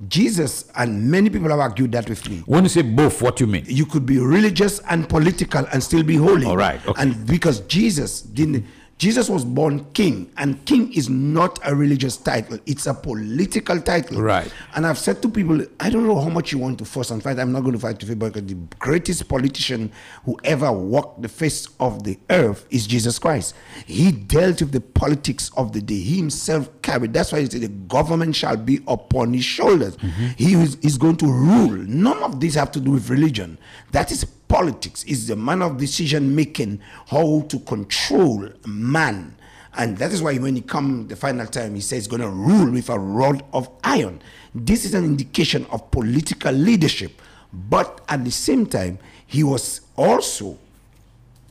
Jesus and many people have argued that with me. When you say both, what do you mean? You could be religious and political and still be holy. All right, okay. And because Jesus didn't Jesus was born king, and king is not a religious title, it's a political title. Right. And I've said to people, I don't know how much you want to force and fight. I'm not going to fight with you because the greatest politician who ever walked the face of the earth is Jesus Christ. He dealt with the politics of the day. He himself carried. That's why he said the government shall be upon his shoulders. Mm-hmm. He is is going to rule. None of this have to do with religion. That is politics. Is the man of decision making how to control man. And that is why when he come the final time, he says he's going to rule with a rod of iron. This is an indication of political leadership. But at the same time, he was also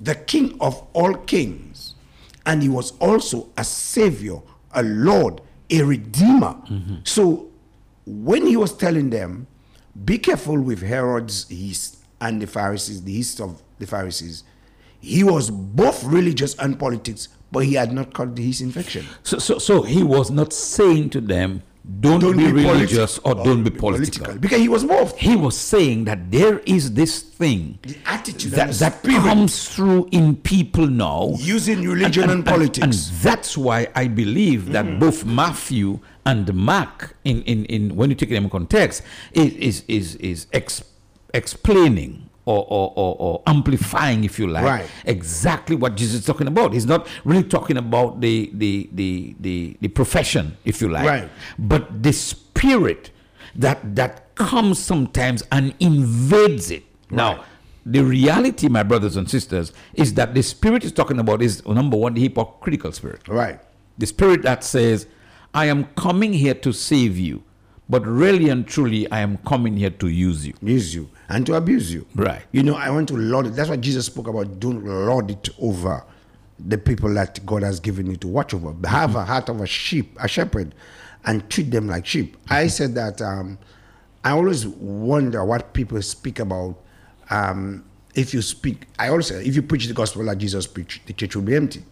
the king of all kings. And he was also a savior, a lord, a redeemer. Mm-hmm. So when he was telling them, be careful with Herod's yeast and the Pharisees, the yeast of the Pharisees, he was both religious and politics, but he had not caught the yeast infection. So, so, so he was not saying to them, don't, Don't be, be religious or don't be political. Because he was both. He was saying that there is this thing The attitude that, that comes through in people now. using religion and, politics. And that's why I believe that Mm-hmm. both Matthew and Mark, in, in, in when you take them in context, is is is, is ex, explaining. Or, or, or, or amplifying, if you like, Right. exactly what Jesus is talking about. He's not really talking about the the the the, the profession, if you like, Right. but the spirit that that comes sometimes and invades it. Now, the reality, my brothers and sisters, is that the spirit is talking about is number one, the hypocritical spirit. Right. The spirit that says, I am coming here to save you, but really and truly, I am coming here to use you. Use you and to abuse you. Right. You know, I want to lord it. That's what Jesus spoke about. Don't lord it over the people that God has given you to watch over. Have a heart of a sheep, a shepherd, and treat them like sheep. I said that um, I always wonder what people speak about. Um, if you speak, I always say, if you preach the gospel like Jesus preached, the church will be empty.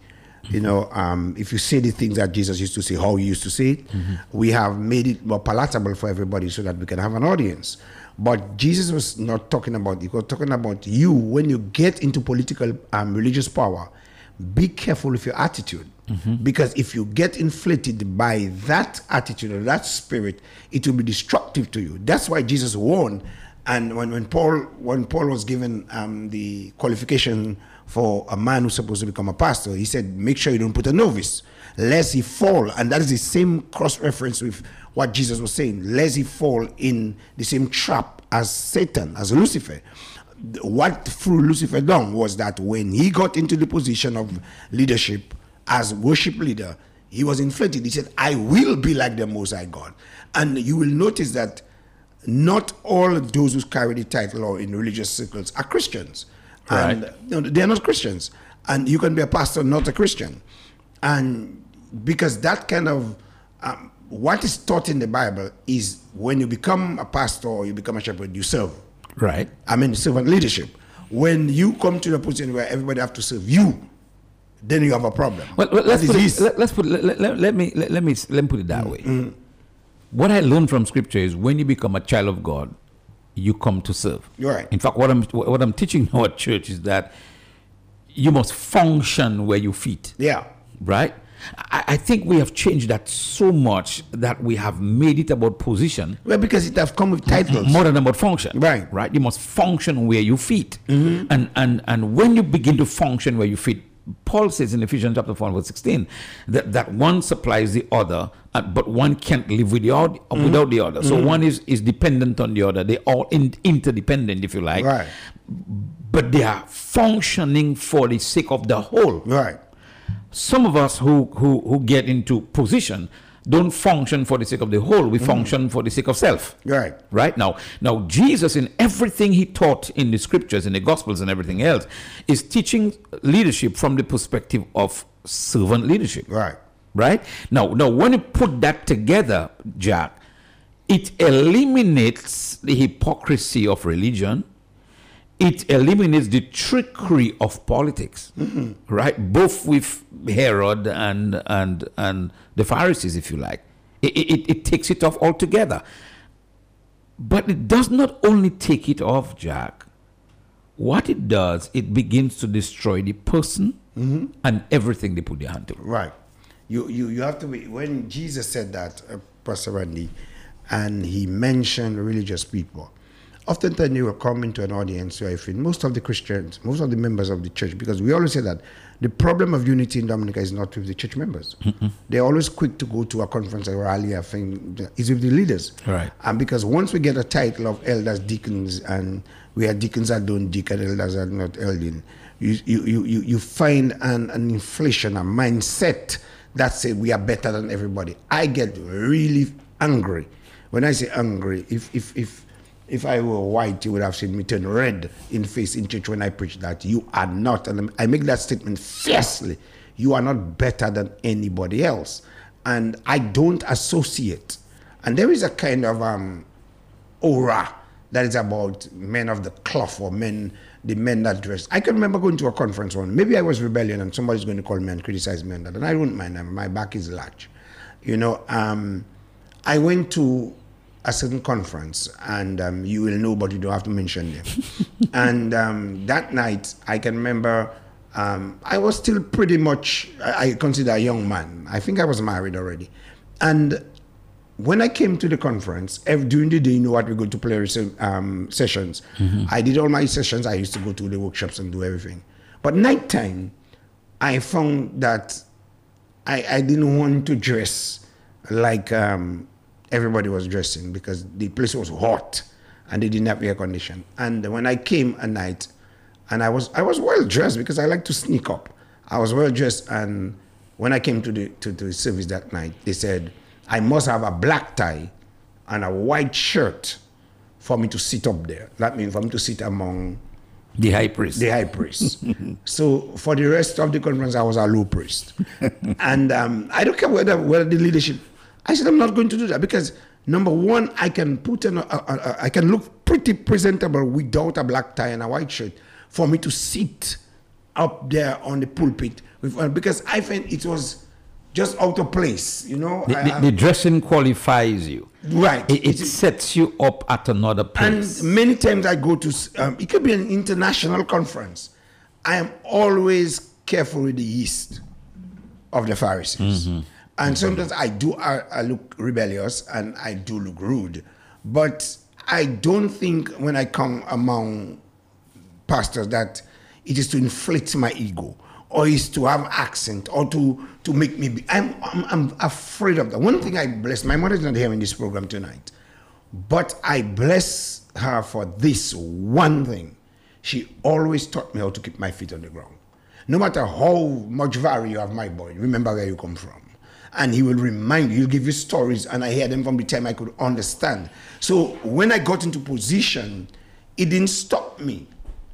You know, um, if you say the things that Jesus used to say, how he used to say it, we have made it more palatable for everybody so that we can have an audience. But Jesus was not talking about, it. he was talking about you when you get into political, um, religious power. Be careful with your attitude. Because if you get inflated by that attitude or that spirit, it will be destructive to you. That's why Jesus warned. And when, when Paul when Paul was given um, the qualification for a man who's supposed to become a pastor, he said, make sure you don't put a novice, lest he fall. And that is the same cross reference with what Jesus was saying, lest he fall in the same trap as Satan, as Lucifer what threw Lucifer down was that when he got into the position of leadership as worship leader, he was inflated. He said, I will be like the Most High God. And you will notice that not all those who carry the title or in religious circles are Christians. And Right. no, they're not Christians. And you can be a pastor, not a Christian. And because that kind of um, what is taught in the Bible is when you become a pastor or you become a shepherd, you serve. Right. I mean, servant leadership. When you come to the position where everybody have to serve you, then you have a problem. Well, well, let's put it, let, us put let, let, me let, let me let me put it that way. What I learned from scripture is when you become a child of God, you come to serve. Right. In fact, what I'm what I'm teaching [LAUGHS] now at church is that you must function where you fit. Yeah. Right. I, I think we have changed that so much that we have made it about position Well, because it have come with mm-hmm. titles. more than about function. Right. Right. You must function where you fit. Mm-hmm. And and and when you begin to function where you fit, Paul says in Ephesians chapter 4 verse 16 that, that one supplies the other, uh, but one can't live with the other, without the other. So one is, is dependent on the other. They're all in, interdependent, if you like. Right. But they are functioning for the sake of the whole Right. some of us who, who, who get into position don't function for the sake of the whole. We function for the sake of self. Right. Right now, now Jesus in everything he taught in the scriptures, in the gospels, and everything else, is teaching leadership from the perspective of servant leadership. Right. Right now, now when you put that together, Jack, it eliminates the hypocrisy of religion it eliminates the trickery of politics, mm-hmm. right? Both with Herod and and and the Pharisees, if you like. It, it, it takes it off altogether. But it does not only take it off, Jack. What it does, it begins to destroy the person mm-hmm. and everything they put their hand to. Right. You, you, you have to be, when Jesus said that, uh, Pastor Randy, and he mentioned religious people, oftentimes you will come into an audience where I feel most of the Christians, most of the members of the church, because we always say that the problem of unity in Dominica is not with the church members. They're always quick to go to a conference, a rally, a thing, is with the leaders. Right. And because once we get a title of elders, deacons, and we are deacons that don't deacon, elders are not elding, you, you, you, you, you find an, an inflation, a mindset that says we are better than everybody. I get really angry. When I say angry, if, if, if, if I were white, you would have seen me turn red in face in church when I preach that. You are not, and I make that statement fiercely. You are not better than anybody else. And I don't associate. And there is a kind of um, aura that is about men of the cloth or men, the men that dress. I can remember going to a conference one. Maybe I was rebellion and somebody's going to call me and criticize me on that. And I wouldn't mind. My back is large. You know, um, I went to a certain conference, and um, you will know, but you don't have to mention them. [LAUGHS] and um, that night, I can remember um, I was still pretty much, I, I consider a young man. I think I was married already. And when I came to the conference, ev- during the day, you know what, we go to player um, sessions. I did all my sessions. I used to go to the workshops and do everything. But nighttime, I found that I, I didn't want to dress like um, everybody was dressing because the place was hot and they didn't have air condition. And when I came at night, and I was I was well dressed because I like to sneak up. I was well dressed, and when I came to the to, to the service that night, they said I must have a black tie and a white shirt for me to sit up there. That means for me to sit among The high priest. the high priest. [LAUGHS] so for the rest of the conference, I was a low priest, [LAUGHS] and um, I don't care whether whether the leadership. I said I'm not going to do that because number one, I can put on a, a, I can look pretty presentable without a black tie and a white shirt for me to sit up there on the pulpit with, uh, because I felt it was just out of place, you know. The, the- the dressing qualifies you. Right. It, it sets you up at another place. And many times I go to, um, it could be an international conference. I am always careful with the yeast of the Pharisees. And sometimes I do, I, I look rebellious and I do look rude. But I don't think when I come among pastors that it is to inflate my ego or is to have accent or to to make me be I'm, I'm i'm afraid of that. One thing i bless my mother is not here in this program tonight but i bless her for this one thing. She always taught me how to keep my feet on the ground. No matter how much value you have my boy remember where you come from. And he will remind you he'll give you stories and i hear them from the time i could understand. So when i got into position it didn't stop me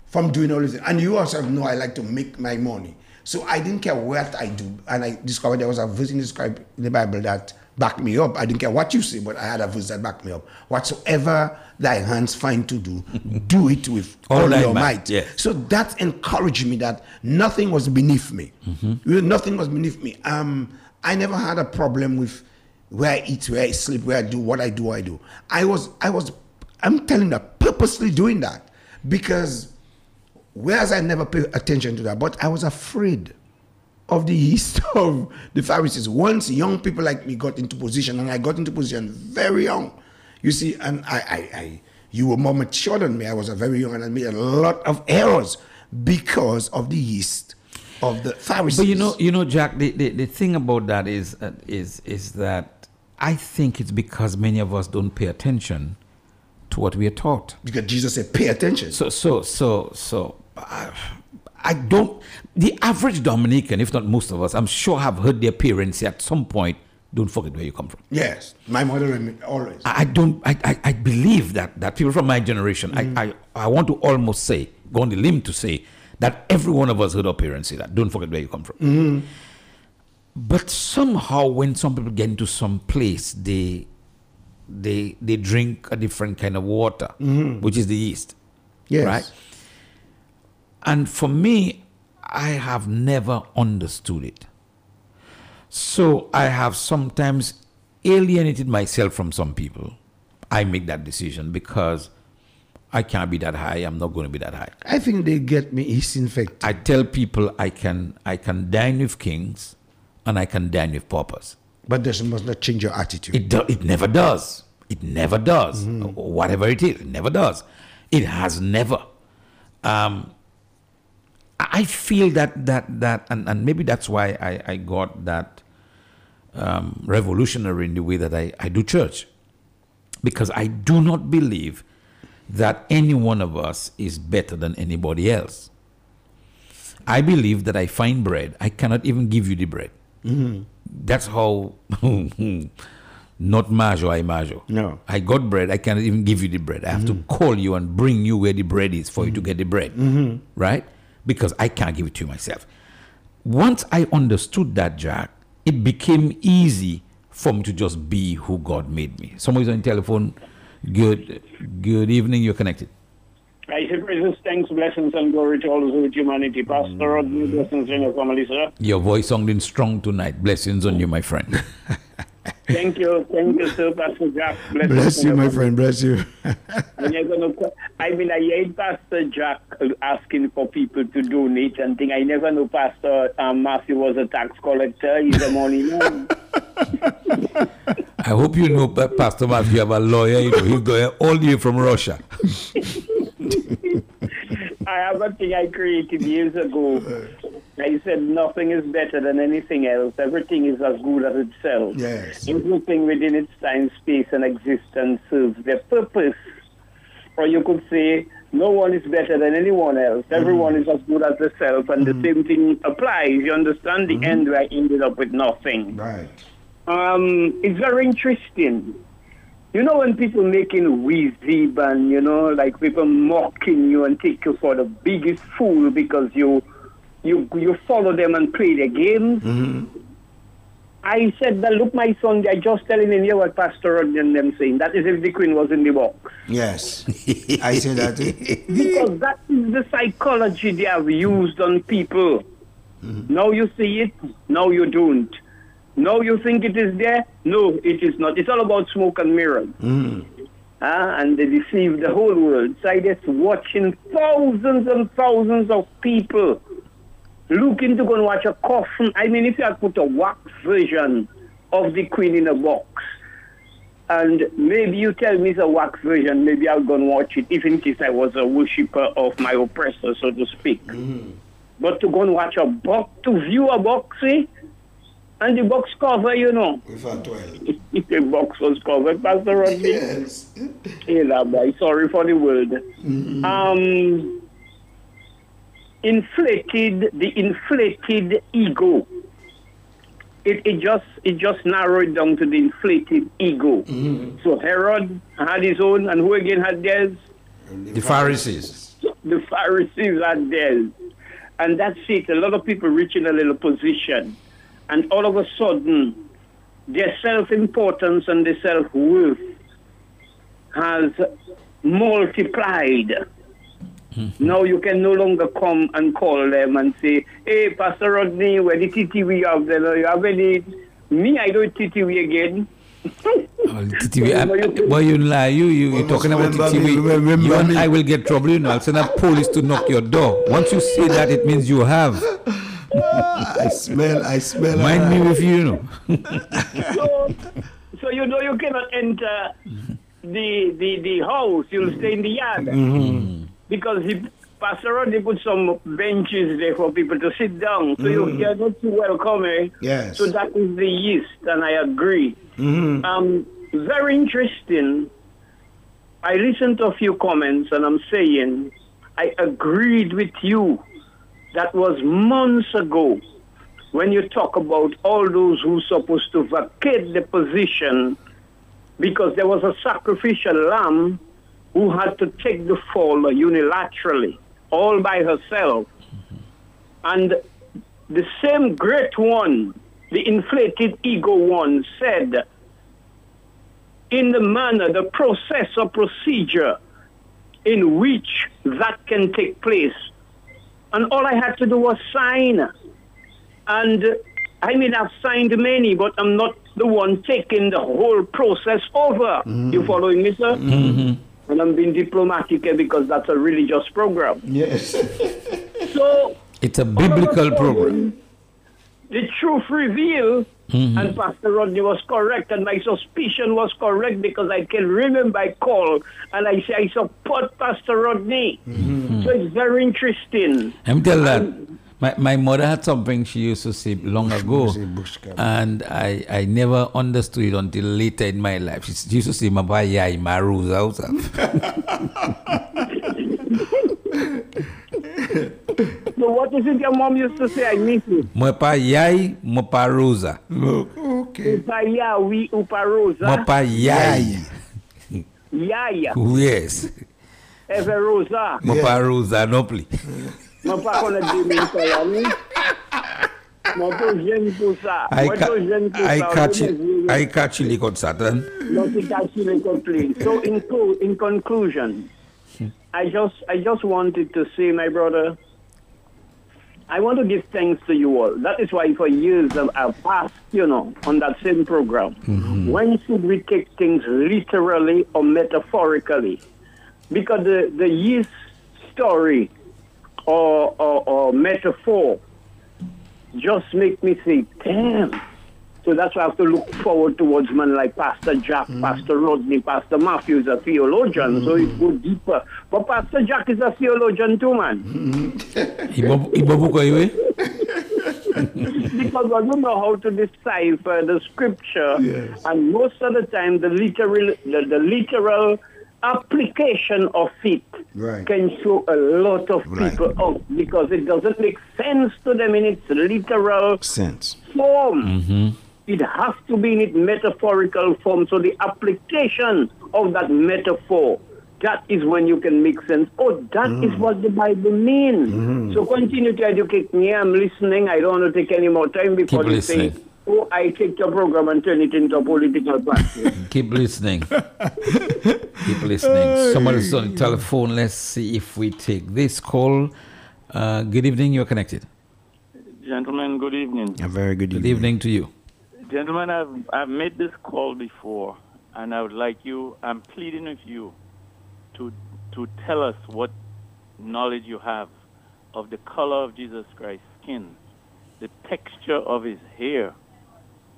from doing all this. And you also know I like to make my money. So I didn't care what I do. And I discovered there was a verse in the scribe- in the Bible that backed me up. I didn't care what you say, but I had a verse that backed me up. Whatsoever thy hands find to do, do it with All all, your might, might. yes. So that encouraged me that nothing was beneath me. Really, Nothing was beneath me. Um, I never had a problem with where I eat, where I sleep, where I do what I do, I do. I was, I was, I'm telling you, purposely doing that because whereas I never paid attention to that, but I was afraid of the yeast [LAUGHS] of the Pharisees. Once young people like me got into position, and I got into position very young, you see, and I, I, I you were more mature than me. I was a very young, and I made a lot of errors because of the yeast of the Pharisees. But you know, you know, Jack. The, the, the thing about that is uh, is is that I think it's because many of us don't pay attention to what we are taught. because Jesus said, "Pay attention." So so so so. I, I don't. The average Dominican, if not most of us, I'm sure have heard their parents say at some point, "Don't forget where you come from." yes, my mother and me, always. I don't. I, I, I believe that that people from my generation. Mm. I, I I want to almost say, go on the limb to say that every one of us heard our parents say that. Don't forget where you come from. Mm-hmm. But somehow, when some people get into some place, they they they drink a different kind of water, which is the yeast. Yes. right? And for me, I have never understood it. So I have sometimes alienated myself from some people. I make that decision because I can't be that high. I'm not going to be that high. I think they get me yeast infected. I tell people I can I can dine with kings and I can dine with paupers. But this must not change your attitude. It do, it never does. It never does. Whatever it is, it never does. It has never. Um, I feel that that that and, and maybe that's why I, I got that um, revolutionary in the way that I, I do church. Because I do not believe that any one of us is better than anybody else. I believe that I find bread. I cannot even give you the bread. Mm-hmm. That's how [LAUGHS] not majo I majo. No. I got bread. I cannot even give you the bread. I have to mm-hmm. call you and bring you where the bread is for you to mm-hmm. get the bread. Right? Because I can't give it to you myself. Once I understood that, Jack, it became easy for me to just be who God made me. Somebody's on the telephone. Good good evening, you're connected. I say praises, thanks, blessings, and glory to all those with humanity. Pastor Rodney, mm. blessings in your family, sir. Your voice sounding strong tonight. Blessings on you, my friend. [LAUGHS] Thank you, thank you, sir, Pastor Jack. Bless you, my friend. Bless you. And you're gonna, co- I mean, I heard Pastor Jack asking for people to donate and thing. I never know Pastor um, Matthew was a tax collector. He's a money man. I hope you know, Pastor Matthew, you have a lawyer. You know, he's going all the way from Russia. [LAUGHS] I have a thing I created years ago. I said nothing is better than anything else. Everything is as good as itself. Yes. Everything within its time, space, and existence serves their purpose. Or you could say, no one is better than anyone else. Mm-hmm. Everyone is as good as themselves, and the mm-hmm. same thing applies. You understand? The mm-hmm. end where I ended up with nothing. Right. Um, it's very interesting. You know when people making wheezy and you know like people mocking you and take you for the biggest fool because you you you follow them and play their games. I said that look my son, they're just telling him here what Pastor Rodney and them saying. That is if the queen was in the box. Yes. I say that. eh? [LAUGHS] Because that is the psychology they have used on people. Now you see it, now you don't. Now you think it is there, no, it is not. It's all about smoke and mirrors. Ah, and they deceive the whole world. So I just watching thousands and thousands of people looking to go and watch a coffin. I mean, if you had put a wax version of the Queen in a box, and maybe you tell me it's a wax version, maybe I'll go and watch it, even if I was a worshipper of my oppressor, so to speak. But to go and watch a box, to view a box, eh? and the box cover, you know. With a 12. [LAUGHS] the box was covered, Pastor Rodney. Yes. Hey, sorry for the word. Um, inflated, the inflated ego. It, it just it just narrowed down to the inflated ego. Mm-hmm. So Herod had his own, and who again had theirs? The Pharisees. The Pharisees had theirs, and that's it. A lot of people reaching a little position, and all of a sudden, their self-importance and their self-worth has multiplied. Mm-hmm. Now you can no longer come and call them and say, "Hey, Pastor Rodney, where the TTV you have there? You have any?" Me, I don't TTV again. TTV, I, boy, you lie. You, you, you talking about remember me, TTV. remember You and me. I will get trouble. You know, I'll send a police to knock your door. Once you say that, it means you have. [LAUGHS] I smell, I smell. Mind me with you, you know. so, so you know you cannot enter mm-hmm. the the, the house. You'll stay in the yard mm-hmm. Because he, Pastor Rodney put some benches there for people to sit down. So you, you're not too welcome. Eh? Yes. So that is the yeast, and I agree. Um, very interesting. I listened to a few comments, and I'm saying I agreed with you. That was months ago when you talk about all those who supposed to vacate the position because there was a sacrificial lamb who had to take the fall unilaterally, all by herself. And the same great one, the inflated ego one, said, in the manner, the process or procedure in which that can take place. And all I had to do was sign. And I mean, I've signed many, but I'm not the one taking the whole process over. You mm-hmm. following me, sir? Mm-hmm. And I'm being diplomatic here because that's a religious program. Yes. So [LAUGHS] It's a biblical program. the truth revealed, mm-hmm. and Pastor Rodney was correct, and my suspicion was correct because I can remember I called and I say I support Pastor Rodney. Mm-hmm. So it's very interesting. Let me tell you that. My, my mother had something she used to say long ago, bush and I, I never understood it until later in my life. She, s- she used to say, "Maba yai maru zausa." [LAUGHS] So what is it your mom used to say? I miss it. Mopa yai, mopa rosa. Okay. Upaya, we uparosa. Mopa yai. Yaya. Yes. Everosa. Mopa rosa, no please. Mwen pa men sa ya ni. Mwen to jen pou sa. Mwen to jen pou sa. catch Mwen it. jen- I catch it like Satan. Non si kachi le komple. So in, in conclusion, I just I just wanted to say, my brother, I want to give thanks to you all. That is why for years I've, passed, you know, on that same program. When should we take things literally or metaphorically? Because the, the yeast story or, or, or metaphor just make me say, damn. So that's why I have to look forward towards men like Pastor Jack, mm. Pastor Rodney, Pastor Matthew is a theologian, so it mm. go deeper. But Pastor Jack is a theologian too, man. Mm. Iwe? because I don't know how to decipher the scripture, and most of the time the literal the, the literal application of it Right. can show a lot of Right. people out because it doesn't make sense to them in its literal Sense. form. It has to be in its metaphorical form. So the application of that metaphor, that is when you can make sense. Oh, that is Mm. what the Bible means. So continue to educate me. I'm listening. I don't want to take any more time before Keep you say, listening. Oh, I take your program and turn it into a political party. [LAUGHS] Keep listening. Keep listening. Somebody's on the telephone. Let's see if we take this call. Uh, good evening. You're connected. Gentlemen, good evening. A very good evening. Good evening. evening to you. Gentlemen, I've, I've made this call before, and I would like you, I'm pleading with you to, to tell us what knowledge you have of the color of Jesus Christ's skin, the texture of his hair,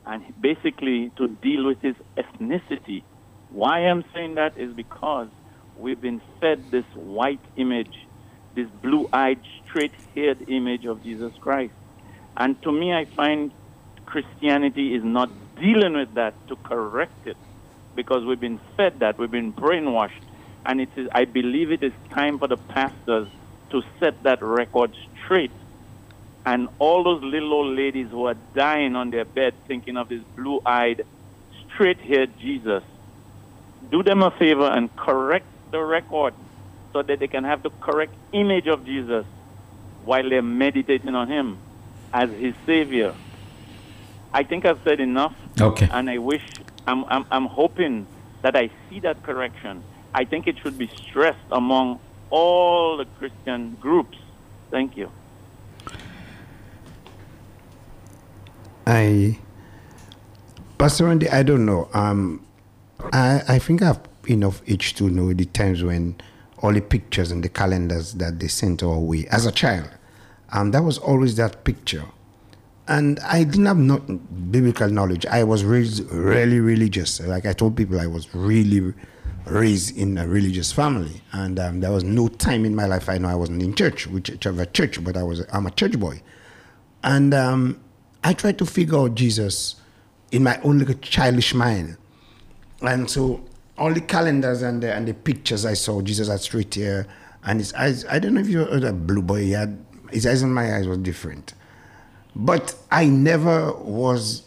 and basically to deal with his ethnicity. Why I'm saying that is because we've been fed this white image, this blue eyed, straight haired image of Jesus Christ. And to me, I find Christianity is not dealing with that to correct it because we've been fed that, we've been brainwashed. And it is, I believe it is time for the pastors to set that record straight. And all those little old ladies who are dying on their bed thinking of this blue eyed, straight haired Jesus, do them a favor and correct the record so that they can have the correct image of Jesus while they're meditating on him as his savior. I think I've said enough. Okay. And I wish, I'm, I'm, I'm hoping that I see that correction. I think it should be stressed among all the Christian groups. Thank you. I, Pastor Randy, I don't know. Um, I I think I have enough age to know the times when all the pictures and the calendars that they sent our way as a child. Um, that was always that picture, and I didn't have no biblical knowledge. I was raised really religious. Like I told people, I was really raised in a religious family, and um, there was no time in my life I know I wasn't in church, whichever church, but I was I'm a church boy. And um, I tried to figure out Jesus in my own little childish mind. And so all the calendars and the, and the pictures I saw, Jesus had straight hair and his eyes, I don't know if you heard that blue boy, he had, his eyes and my eyes was different. But I never was,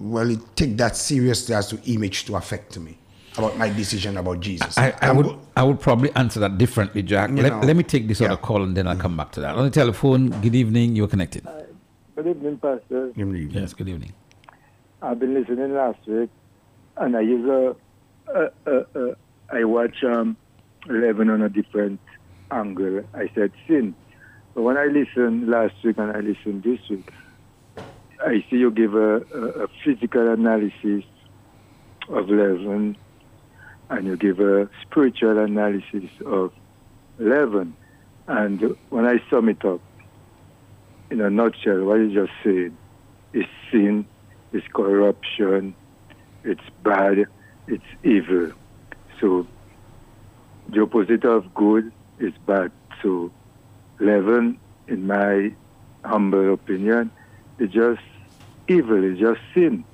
well, it take that seriously as to image to affect me about my decision about Jesus. I, I would go- I would probably answer that differently, Jack. Let, know, let me take this other call and then I'll come back to that. On the telephone, good evening. You're connected. Uh, Good evening, Pastor. Good evening. Yes, good evening. I've been listening last week, and I use a, a, a, a I watch um, leaven on a different angle. I said sin, but when I listened last week and I listened this week, I see you give a, a, a physical analysis of leaven, and you give a spiritual analysis of leaven. And when I sum it up, in a nutshell, what you just said is sin, it's corruption, it's bad, it's evil. So the opposite of good is bad. So leaven, in my humble opinion, is just evil, it's just sin.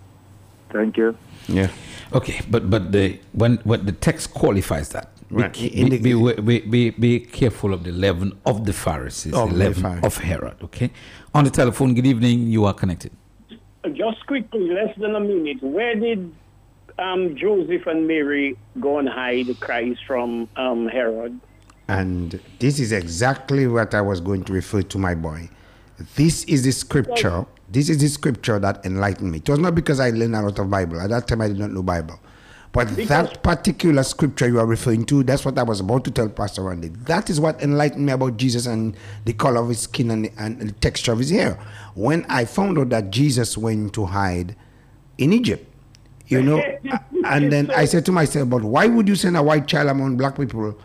Thank you. Yeah. Okay, but but the when when the text qualifies that, Right. be, be, be, be, be careful of the leaven of the Pharisees, Of the the leaven Pharisees. of Herod. Okay, on the telephone. Good evening. You are connected. Just quickly, less than a minute. Where did um, Joseph and Mary go and hide Christ from um, Herod? And this is exactly what I was going to refer to my boy. This is the scripture. This is the scripture that enlightened me. It was not because I learned a lot of Bible. At that time, I did not know Bible. But that particular scripture you are referring to, that's what I was about to tell Pastor Randy. That is what enlightened me about Jesus and the color of his skin and the, and the texture of his hair. When I found out that Jesus went to hide in Egypt, you know, [LAUGHS] and then I said to myself, but why would you send a white child among black people?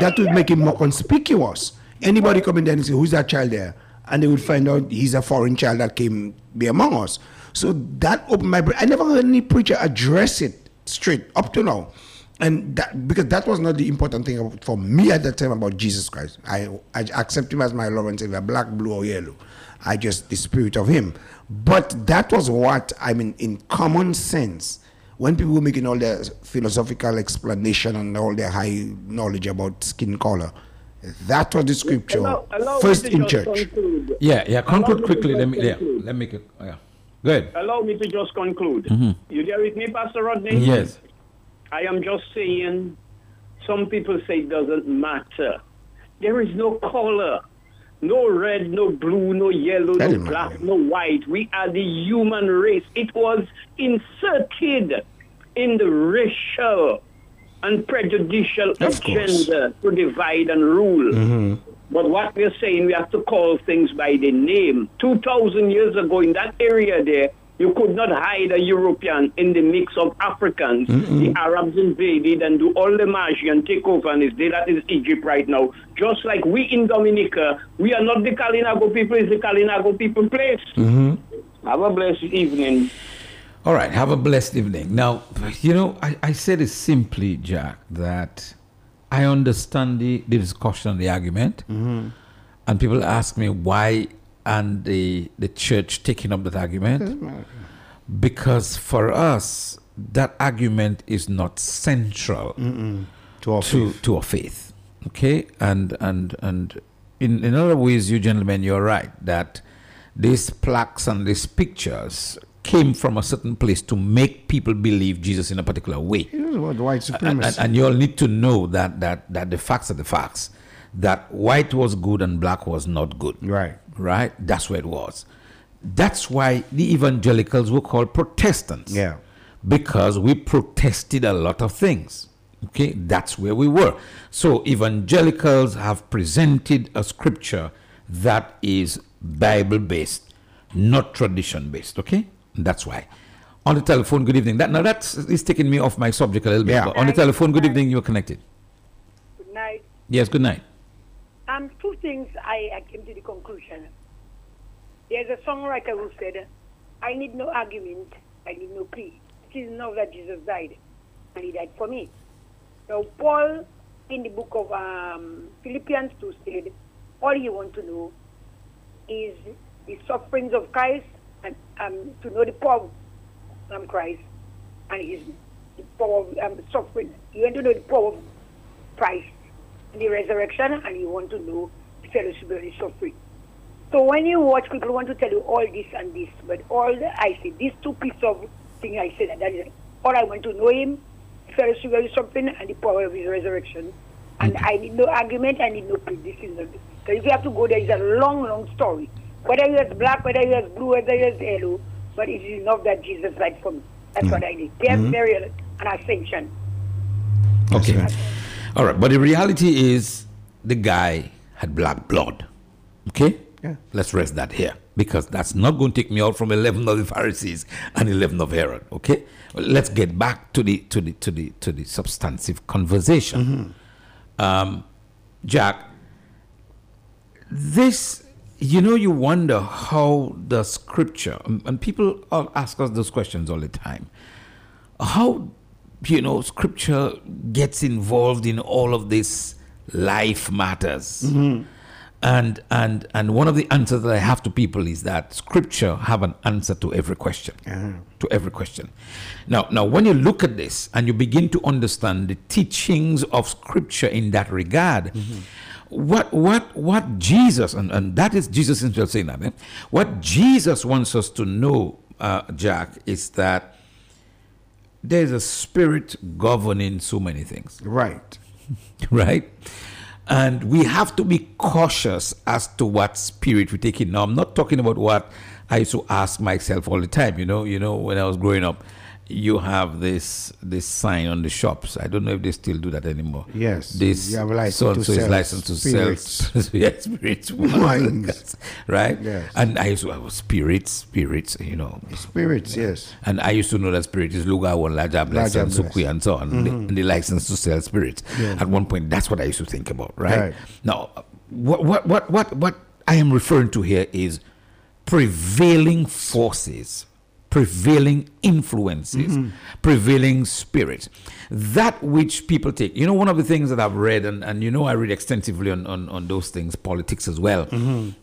That would make him more conspicuous. Anybody come in there and say, who's that child there? And they would find out he's a foreign child that came be among us. So that opened my brain. I never heard any preacher address it straight up to now. And that because that was not the important thing for me at the time about Jesus Christ. I, I accept him as my Lord and Savior, black, blue, or yellow. I just the spirit of him. But that was what I mean in common sense. When people were making all their philosophical explanation and all their high knowledge about skin color, that was the scripture Allow- allow first in church. conclude. Yeah, yeah. Allow Conclude me to quickly. Let me, just yeah, let me make it. Yeah. Go ahead. Allow me to just conclude. Mhm. You there with me, Pastor Rodney? Yes. I am just saying, some people say it doesn't matter. There is no color. No red, no blue, no yellow, Tell no him, black, no white. We are the human race. It was inserted in the racial and prejudicial Of course. agenda to divide and rule. Mhm. But what we're saying, we have to call things by the name. 2,000 years ago, in that area there, you could not hide a European in the mix of Africans. The Arabs invaded and do all the magic and take over, and it's there that is Egypt right now. Just like we in Dominica, we are not the Kalinago people, it's the Kalinago people place. Mm-hmm. Have a blessed evening. All right. Have a blessed evening. Now, you know, I, I said it simply, Jack, that I understand the, the discussion, the argument, mm-hmm. and people ask me why and the the church taking up that argument. Because for us that argument is not central To our to, faith. to our faith. Okay, and and and in in other ways, you gentlemen, you're right that these plaques and these pictures came from a certain place to make people believe Jesus in a particular way. White And, supremacy. and, and you all need to know that that that the facts are the facts. That white was good and black was not good. Right. Right. That's where it was. That's why the evangelicals were called Protestants. Yeah. Because we protested a lot of things. Okay, that's where we were. So evangelicals have presented a scripture that is Bible based, not tradition based. Okay, that's why. On the telephone, good evening. That now that's taking me off my subject a little bit. Yeah. But on the telephone, good evening. You're connected. Good night. Yes, good night. Um, two things I, I came to the conclusion. There's a songwriter who said, I need no argument, I need no plea. It is enough that Jesus died, and he died for me. Now, Paul, in the book of um, Philippians 2, said, all you want to know is the sufferings of Christ and um, to know the power of um, Christ and his the power of um, suffering. You want to know the power of Christ and the resurrection, and you want to know the fellowship of the suffering. So when you watch, people want to tell you all this and this, but all the, I say these two pieces of thing I said, that is all I want to know him, the fellowship of his suffering, and the power of his resurrection. And I need no argument, I need no. This. Because if you have to go there, it's a long, long story. Whether you is black, whether you is blue, whether you is yellow, but it is enough that Jesus died for me. That's what I need. Death, Mhm. burial, and ascension. Okay. All right. But the reality is the guy had black blood. Okay? Yeah. Let's rest that here because that's not going to take me out from leaven of the Pharisees and leaven of Herod. Okay? Well, let's get back to the to the to the to the substantive conversation. Um, Jack, this you know you wonder how the scripture and and people ask us those questions all the time. How you know scripture gets involved in all of this life matters. Mm-hmm. And and and one of the answers that i have to people is that scripture have an answer to every question. Ah. To every question. Now now when you look at this and you begin to understand the teachings of scripture in that regard mm-hmm. What what what jesus and, and that is jesus himself saying that eh? what jesus wants us to know uh, jack is that there's a spirit governing so many things. Right. [LAUGHS] right? And we have to be cautious as to what spirit we take in. Now, I'm not talking about what I used to ask myself all the time, you know, you know, when I was growing up. You have this this sign on the shops. I don't know if they still do that anymore. Yes. This You have a license so to so is licensed to spirits. sell spirits, [LAUGHS] [LAUGHS] Wines. [LAUGHS] right? Yes. And I used to have spirits, spirits, you know. Spirits, yes. And I used to know that spirit is Luga one Laja Bless and Bless. Sukui and so on. And, the, and the license to sell spirits. Yeah. At one point, that's what I used to think about, right? Right. Now, what what what what what I am referring to here is prevailing forces, prevailing influences, Mhm. prevailing spirit. That which people take. You know, one of the things that I've read, and, and you know, I read extensively on, on, on those things, politics as well, Mhm.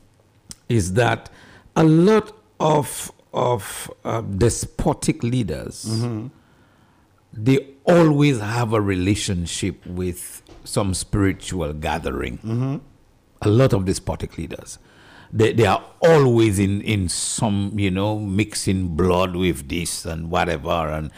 is that a lot of of uh, despotic leaders Mhm. they always have a relationship with some spiritual gathering. Mhm. A lot of despotic leaders. They, they are always in, in some, you know, mixing blood with this and whatever and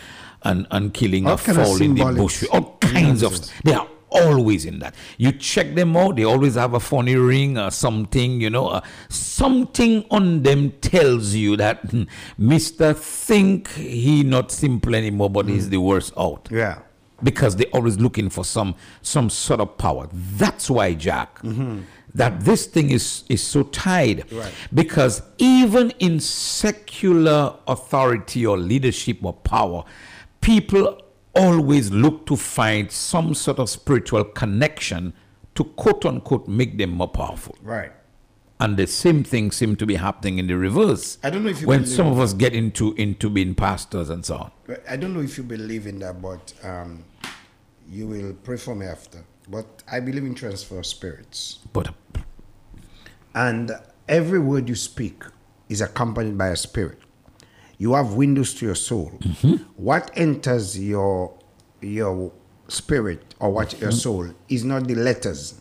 and, and killing All a fowl in the bush. All kinds of Nonsense. they are always in that. You check them out, they always have a funny ring or something, you know. Uh, something on them tells you that hmm, Mr. Think he not simple anymore, but he's the worst out. Yeah. Because they're always looking for some some sort of power. That's why, Jack, that this thing is is so tied. Right. Because even in secular authority or leadership or power, people always look to find some sort of spiritual connection to quote unquote make them more powerful. Right. And the same thing seems to be happening in the reverse. I don't know if you when some of us get into into being pastors and so on. I don't know if you believe in that, but um, you will pray for me after. But I believe in transfer of spirits. But and every word you speak is accompanied by a spirit. You have windows to your soul. What enters your your spirit or what your Mhm. soul is not the letters.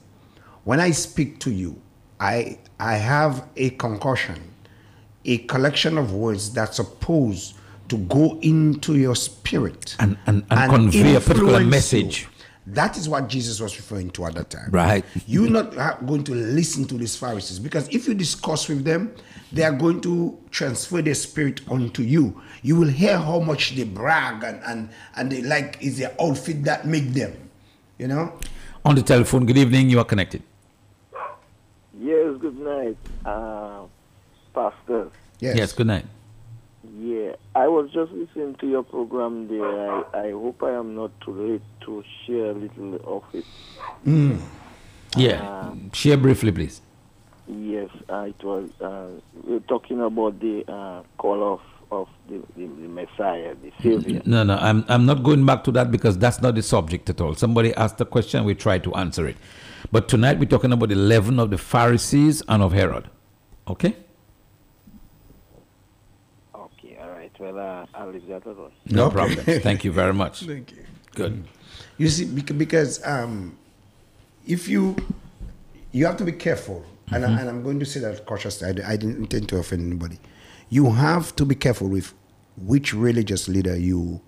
When I speak to you, I I have a concussion, a collection of words that's supposed to go into your spirit and, and, and convey a particular message. you. Message. That is what Jesus was referring to at that time. Right. You're not going to listen to these Pharisees because if you discuss with them, they are going to transfer their spirit onto you. You will hear how much they brag and and, and they like is their outfit that make them. You know? On the telephone, good evening, you are connected. Yes, good night, uh, Pastor. Yes, good night. Yeah, I was just listening to your program there. I, I hope I am not too late to share a little of it. Yeah. Uh, Share briefly, please. Yes, uh, it was uh, we we're talking about the uh, call of of the, the, the Messiah, the Savior. No, no, I'm, I'm not going back to that because that's not the subject at all. Somebody asked the question, we try to answer it. But tonight we're talking about the leaven of the Pharisees and of Herod. Okay? Okay, all right. Well, uh, I'll leave that alone. No Okay. problem. Thank you very much. [LAUGHS] Thank you. Good. You see, because um, if you you have to be careful, and, I, and I'm going to say that cautiously. I didn't intend to offend anybody. You have to be careful with which religious leader you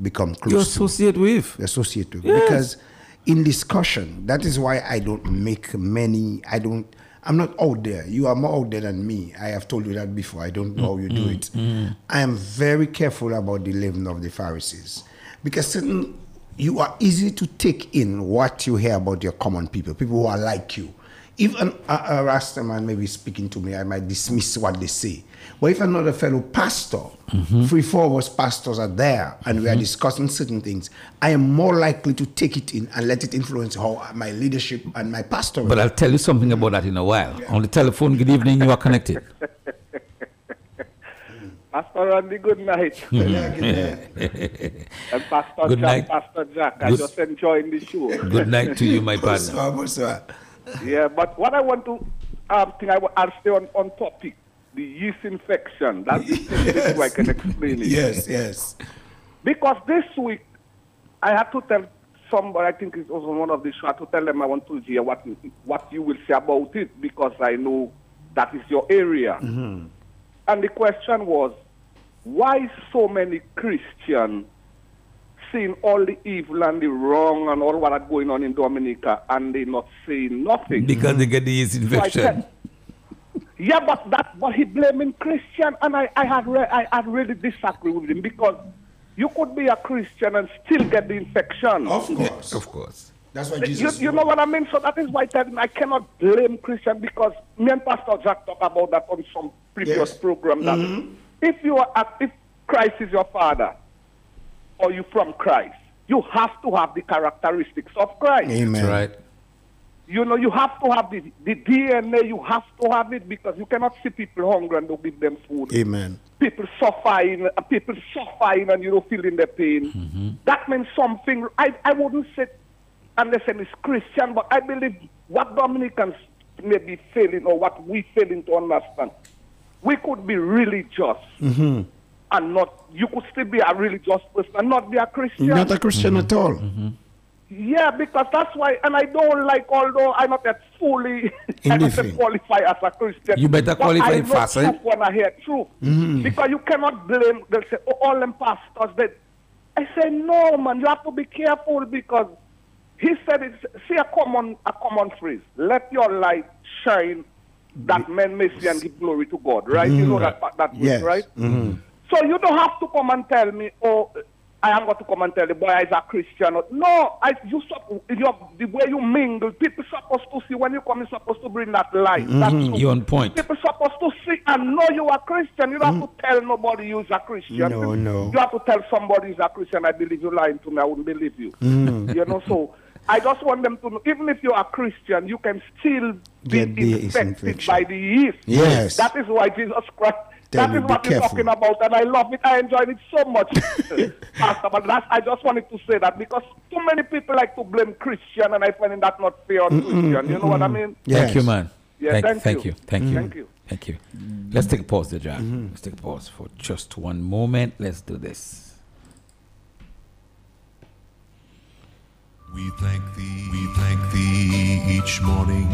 become close You to. associate with. Associate with, Yes. because in discussion, that is why I don't make many. I don't. I'm not out there. You are more out there than me. I have told you that before. I don't know how you do it. mm. I am very careful about the leaven of the Pharisees because certain you are easy to take in what you hear about your common people, people who are like you. If an, a, a Rasta man may be speaking to me, I might dismiss what they say. But if another fellow pastor, Mhm. three, four of us pastors are there and we are Mhm. discussing certain things, I am more likely to take it in and let it influence how my leadership and my pastor. But I'll tell you something about that in a while. On the telephone, good evening, you are connected. [LAUGHS] Pastor Randy, good night. [LAUGHS] [LAUGHS] and Pastor Good Jack, night. Pastor Jack, I Good- just enjoying the show. Good night to you, my partner. Bonsoir, bonsoir. Yeah, but what I want to um, think I will stay on, on topic. The yeast infection. That's the simplest way I can explain it. Yes, yes. Because this week I had to tell somebody, I think it was on one of the shows, I had to tell them I want to hear what what you will say about it because I know that is your area. Mm-hmm. And the question was, why so many Christians seeing all the evil and the wrong and all what are going on in Dominica and they not saying nothing? Because they get the yeast So infection. said- yeah, but that but he blaming Christian, and I I had re- I had really disagree with him because You could be a Christian and still get the infection. Of course. Of course. That's why You, Jesus. you know what I mean? So that is why I I cannot blame Christian because me and Pastor Jack talked about that on some previous Yes. program. That Mhm. if you are, at- if Christ is your father, or you from Christ, you have to have the characteristics of Christ. Amen. Right. You know, you have to have the, the DNA. You have to have it because you cannot see people hungry and don't give them food. Amen. People suffering, uh, people suffering, and you don't feel in the pain. That means something. I, I wouldn't say unless it's Christian, but I believe what Dominicans may be failing or what we failing to understand. We could be religious Mm-hmm. And not. You could still be a religious person and not be a Christian. Not a Christian at all. Mm-hmm. Yeah, because that's why, and I don't like, although I'm not that fully, I'm not yet Anything. qualify as a Christian. You better but qualify I know fast, eh? truth when I hear truth. Mhm. Because you cannot blame, they'll say, oh, all them pastors, they, I say, no, man, you have to be careful because he said, it's, see a common, a common phrase, let your light shine that men may see and give glory to God, right? You know that, that word, Yes. right? Mhm. So you don't have to come and tell me, oh, I am going to come and tell the boy is a Christian. No, I, you, sup- you the way you mingle, people supposed to see when you come, you're supposed to bring that light. Mhm. You're on point. People supposed to see and know you are Christian. You don't have to tell nobody you're a Christian. No, no. You have to tell somebody who's a Christian, I believe you lying to me, I wouldn't believe you. Mhm. You know, so I just want them to know, even if you are a Christian, you can still be Get infected by the yeast. Yes. That is why Jesus Christ. Tell that you, is be what we're talking about, and I love it. I enjoyed it so much, [LAUGHS] Pastor. But that's, I just wanted to say that because too many people like to blame Christian, and I find that not fair on Christian. You know what I mean? Thank you, man. Yeah, thank, thank thank you. you. Thank you. Thank you. Thank you. Let's take a pause there, Jack. Mm-hmm. Let's take a pause for just one moment. Let's do this. We thank thee, we thank thee each morning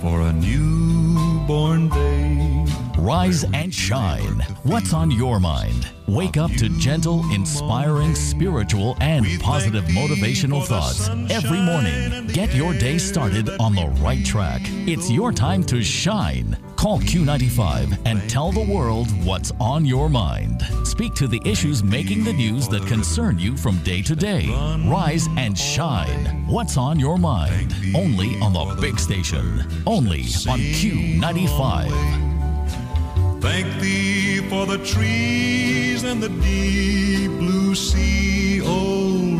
for a newborn day. Rise and shine. What's on your mind? Wake up to gentle, inspiring, spiritual, and positive motivational thoughts every morning. Get your day started on the right track. It's your time to shine. Call Q95 and tell the world what's on your mind. Speak to the issues making the news that concern you from day to day. Rise and shine. What's on your mind? Only on the big station. Only on Q95. Thank thee for the trees and the deep blue sea, O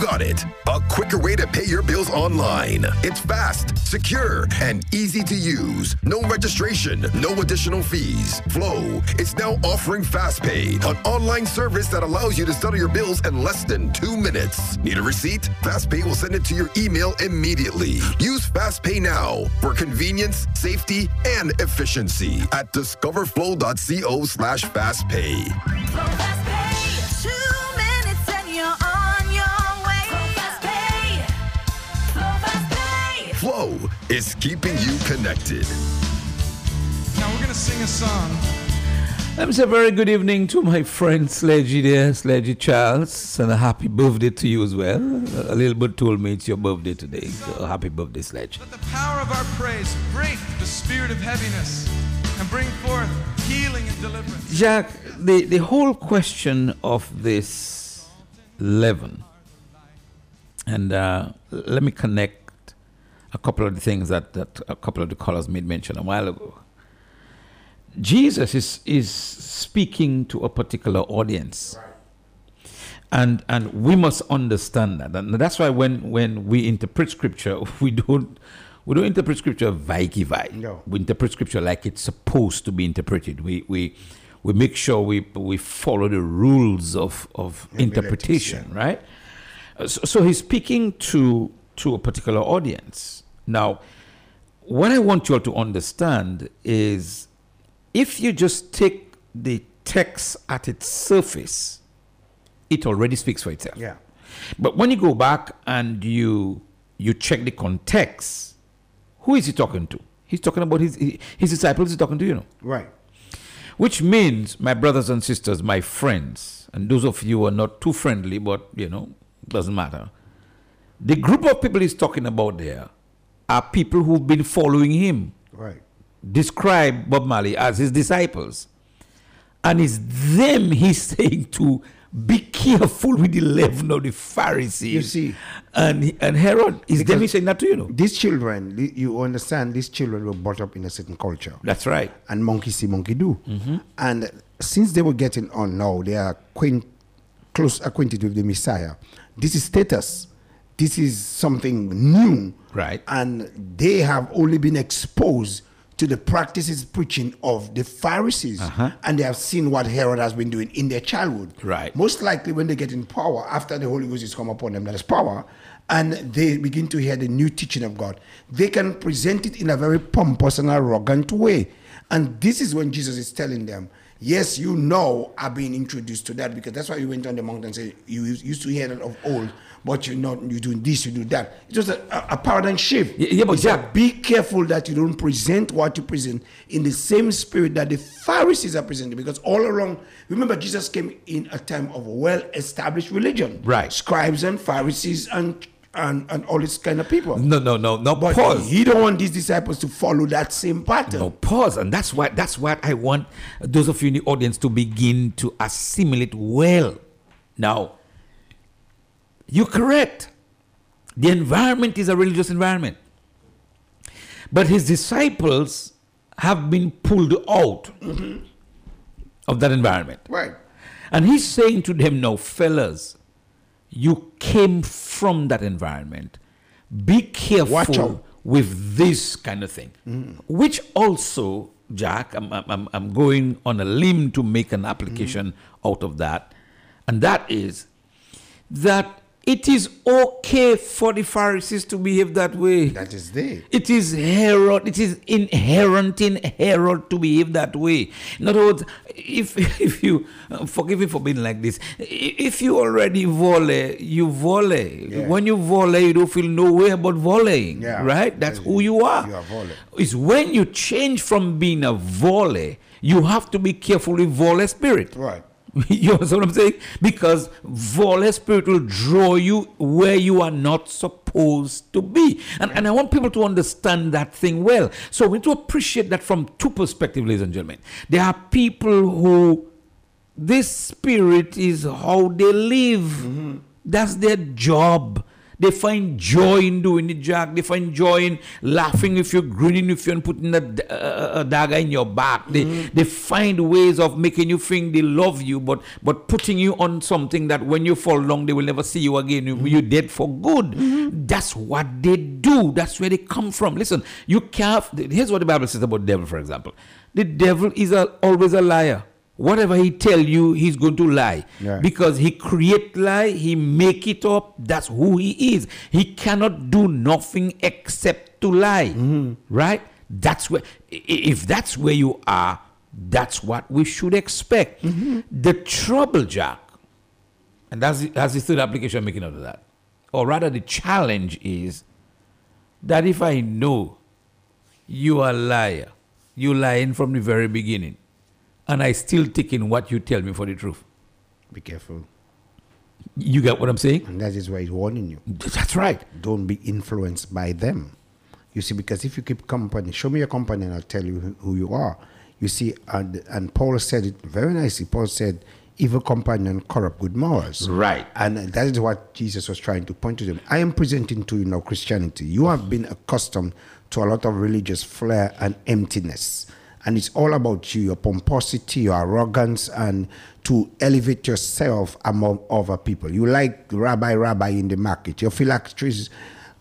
got it. A quicker way to pay your bills online. It's fast, secure, and easy to use. No registration, no additional fees. Flow is now offering FastPay, an online service that allows you to settle your bills in less than two minutes. Need a receipt? FastPay will send it to your email immediately. Use FastPay now for convenience, safety, and efficiency at discoverflow.co slash fastpay. Is keeping you connected. Now we're going to sing a song. Let me say a very good evening to my friend Sledgy there, Sledgy Charles, and a happy birthday to you as well. A little bit told me it's your birthday today, so happy birthday, Sledge. The power of our praise break the spirit of heaviness and bring forth healing and deliverance. Jack, the, the whole question of this leaven, and uh, let me connect a couple of the things that, that a couple of the callers made mention a while ago. Jesus is, is speaking to a particular audience. And, and we must understand that. And that's why when, when we interpret scripture, [LAUGHS] we don't, we don't interpret scripture vaiki vai. No. We interpret scripture like it's supposed to be interpreted. We, we, we make sure we, we follow the rules of, of interpretation, right? So, so he's speaking to, to a particular audience. Now, what I want you all to understand is if you just take the text at its surface, it already speaks for itself. Yeah. But when you go back and you you check the context, who is he talking to? He's talking about his his disciples. He's talking to you know. Right. Which means, my brothers and sisters, my friends, and those of you who are not too friendly, but you know, doesn't matter. The group of people he's talking about there are people who've been following him. Right. Describe Bob Marley as his disciples. And it's them he's [LAUGHS] saying to be careful with the leaven of the Pharisees. You see. And and Herod is them he's saying that to you know. These children, you understand, these children were brought up in a certain culture. That's right. And monkey see, monkey do. Mhm. And since they were getting on now, they are acquaint, close acquainted with the Messiah. This is status. This is something new. Right. And they have only been exposed to the practices preaching of the Pharisees. Uh-huh. And they have seen what Herod has been doing in their childhood. Right. Most likely when they get in power, after the Holy Ghost is come upon them, that is power, and they begin to hear the new teaching of God, they can present it in a very pompous and arrogant way. And this is when Jesus is telling them, Yes, you know I've been introduced to that because that's why you went on the mountain and said you used to hear that of old, but you're not you're doing this, you do that. It's just a, a, paradigm shift. Yeah, yeah, but be careful that you don't present what you present in the same spirit that the Pharisees are presenting. Because all along, remember, Jesus came in a time of well-established religion. Right. Scribes and Pharisees and and, and all this kind of people. No, no, no, no. But pause. he don't want these disciples to follow that same pattern. No, pause. And that's why that's what I want those of you in the audience to begin to assimilate well. Now, you're correct. The environment is a religious environment. But his disciples have been pulled out of that environment. Right. And he's saying to them, now, fellas, you came from that environment. Be careful with this kind of thing. Mm-hmm. Which also, Jack, I'm, I'm- I'm, I'm going on a limb to make an application mm-hmm. out of that. And that is that it is okay for the Pharisees to behave that way. That is there. It is Herod. It is inherent in Herod to behave that way. In other words, if [LAUGHS] if you forgive me for being like this, if you already volley, you volley. Yeah. When you volley, you don't feel no way about volleying, Yeah. right? That's who you are. You are volley. It's when you change from being a volley, you have to be careful with volley spirit. Right. [LAUGHS] you understand what I'm saying? Because volley spirit will draw you where you are not supposed to be. And, and I want people to understand that thing well. So we need to appreciate that from two perspectives, ladies and gentlemen. There are people who this spirit is how they live. Mm-hmm. That's their job. They find joy in doing it, Jack. They find joy in laughing if you're grinning if you're putting a, a- a dagger in your back. They mm-hmm. they find ways of making you think they love you, but but putting you on something that when you fall down, they will never see you again. You, You're mm-hmm. dead for good. Mm-hmm. That's what they do. That's where they come from. Listen, you can't. Here's what the Bible says about devil, for example. The devil is a, always a liar. Whatever he tell you, he's going to lie Yeah. because he create lie, he make it up. That's who he is. He cannot do nothing except to lie, mm-hmm. right? That's where. If that's where you are, that's what we should expect. Mm-hmm. The trouble, Jack, and that's the, that's the third application I'm making out of that, or rather, the challenge is that if I know you are a liar, you lying from the very beginning, and I still taking what you tell me for the truth. Be careful. You get what I'm saying? And that is why he's warning you. That's right. Don't be influenced by them. You see, because if you keep company, show me your company and I'll tell you who- who you are. You see, and, and Paul said it very nicely. Paul said, evil companion corrupt good morals. Right. And that is what Jesus was trying to point to them. I am presenting to you now Christianity. You have been accustomed to a lot of religious flair and emptiness. And it's all about you, your pomposity, your arrogance, and to elevate yourself among other people. You like rabbi, rabbi in the market. Your phylacteries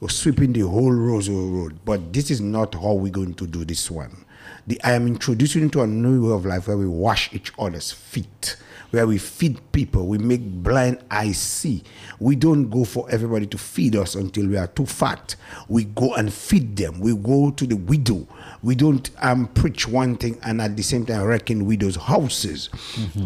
sweeping the whole Rosary Road. But this is not how we're going to do this one. The, I am introducing you to a new way of life where we wash each other's feet, where we feed people, we make blind eyes see. We don't go for everybody to feed us until we are too fat. We go and feed them. We go to the widow. We don't um, preach one thing and at the same time wrecking widows' houses.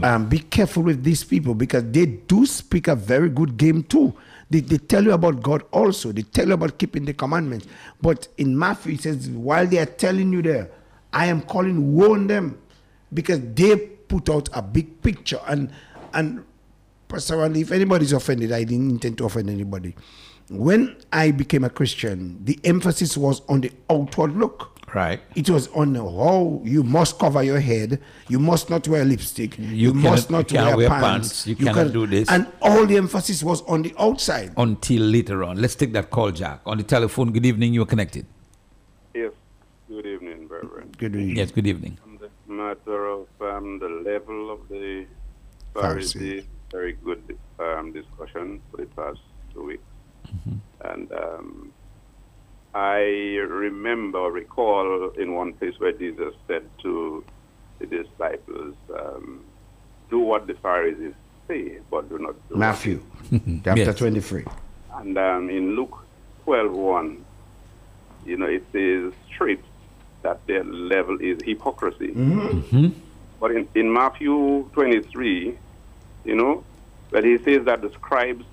Um, be careful with these people because they do speak a very good game too. They, they tell you about God also. They tell you about keeping the commandments. But in Matthew, it says, while they are telling you there, I am calling, warn them because they put out a big picture. And, and Pastor Randy, if anybody's offended, I didn't intend to offend anybody. When I became a Christian, the emphasis was on the outward look. Right. It was on how you must cover your head, you must not wear lipstick, you, cannot- must not you wear, wear pants, pants, you cannot do this. And all the emphasis was on the outside. Until later on. Let's take that call, Jack. On the telephone, good evening. You are connected. Yes. Good evening, brethren. Good evening. Yes, good evening. On the matter of um, the leaven of the Pharisee, very good um, discussion for the past two weeks. And um, I remember, recall in one place where Jesus said to the disciples, um, Do what the Pharisees say, but do not do Matthew, [LAUGHS] chapter Yes. 23. and um, in Luke 12 you know, it says straight that their leaven is hypocrisy. Mm-hmm. But in, in Matthew 23, you know, that he says that the scribes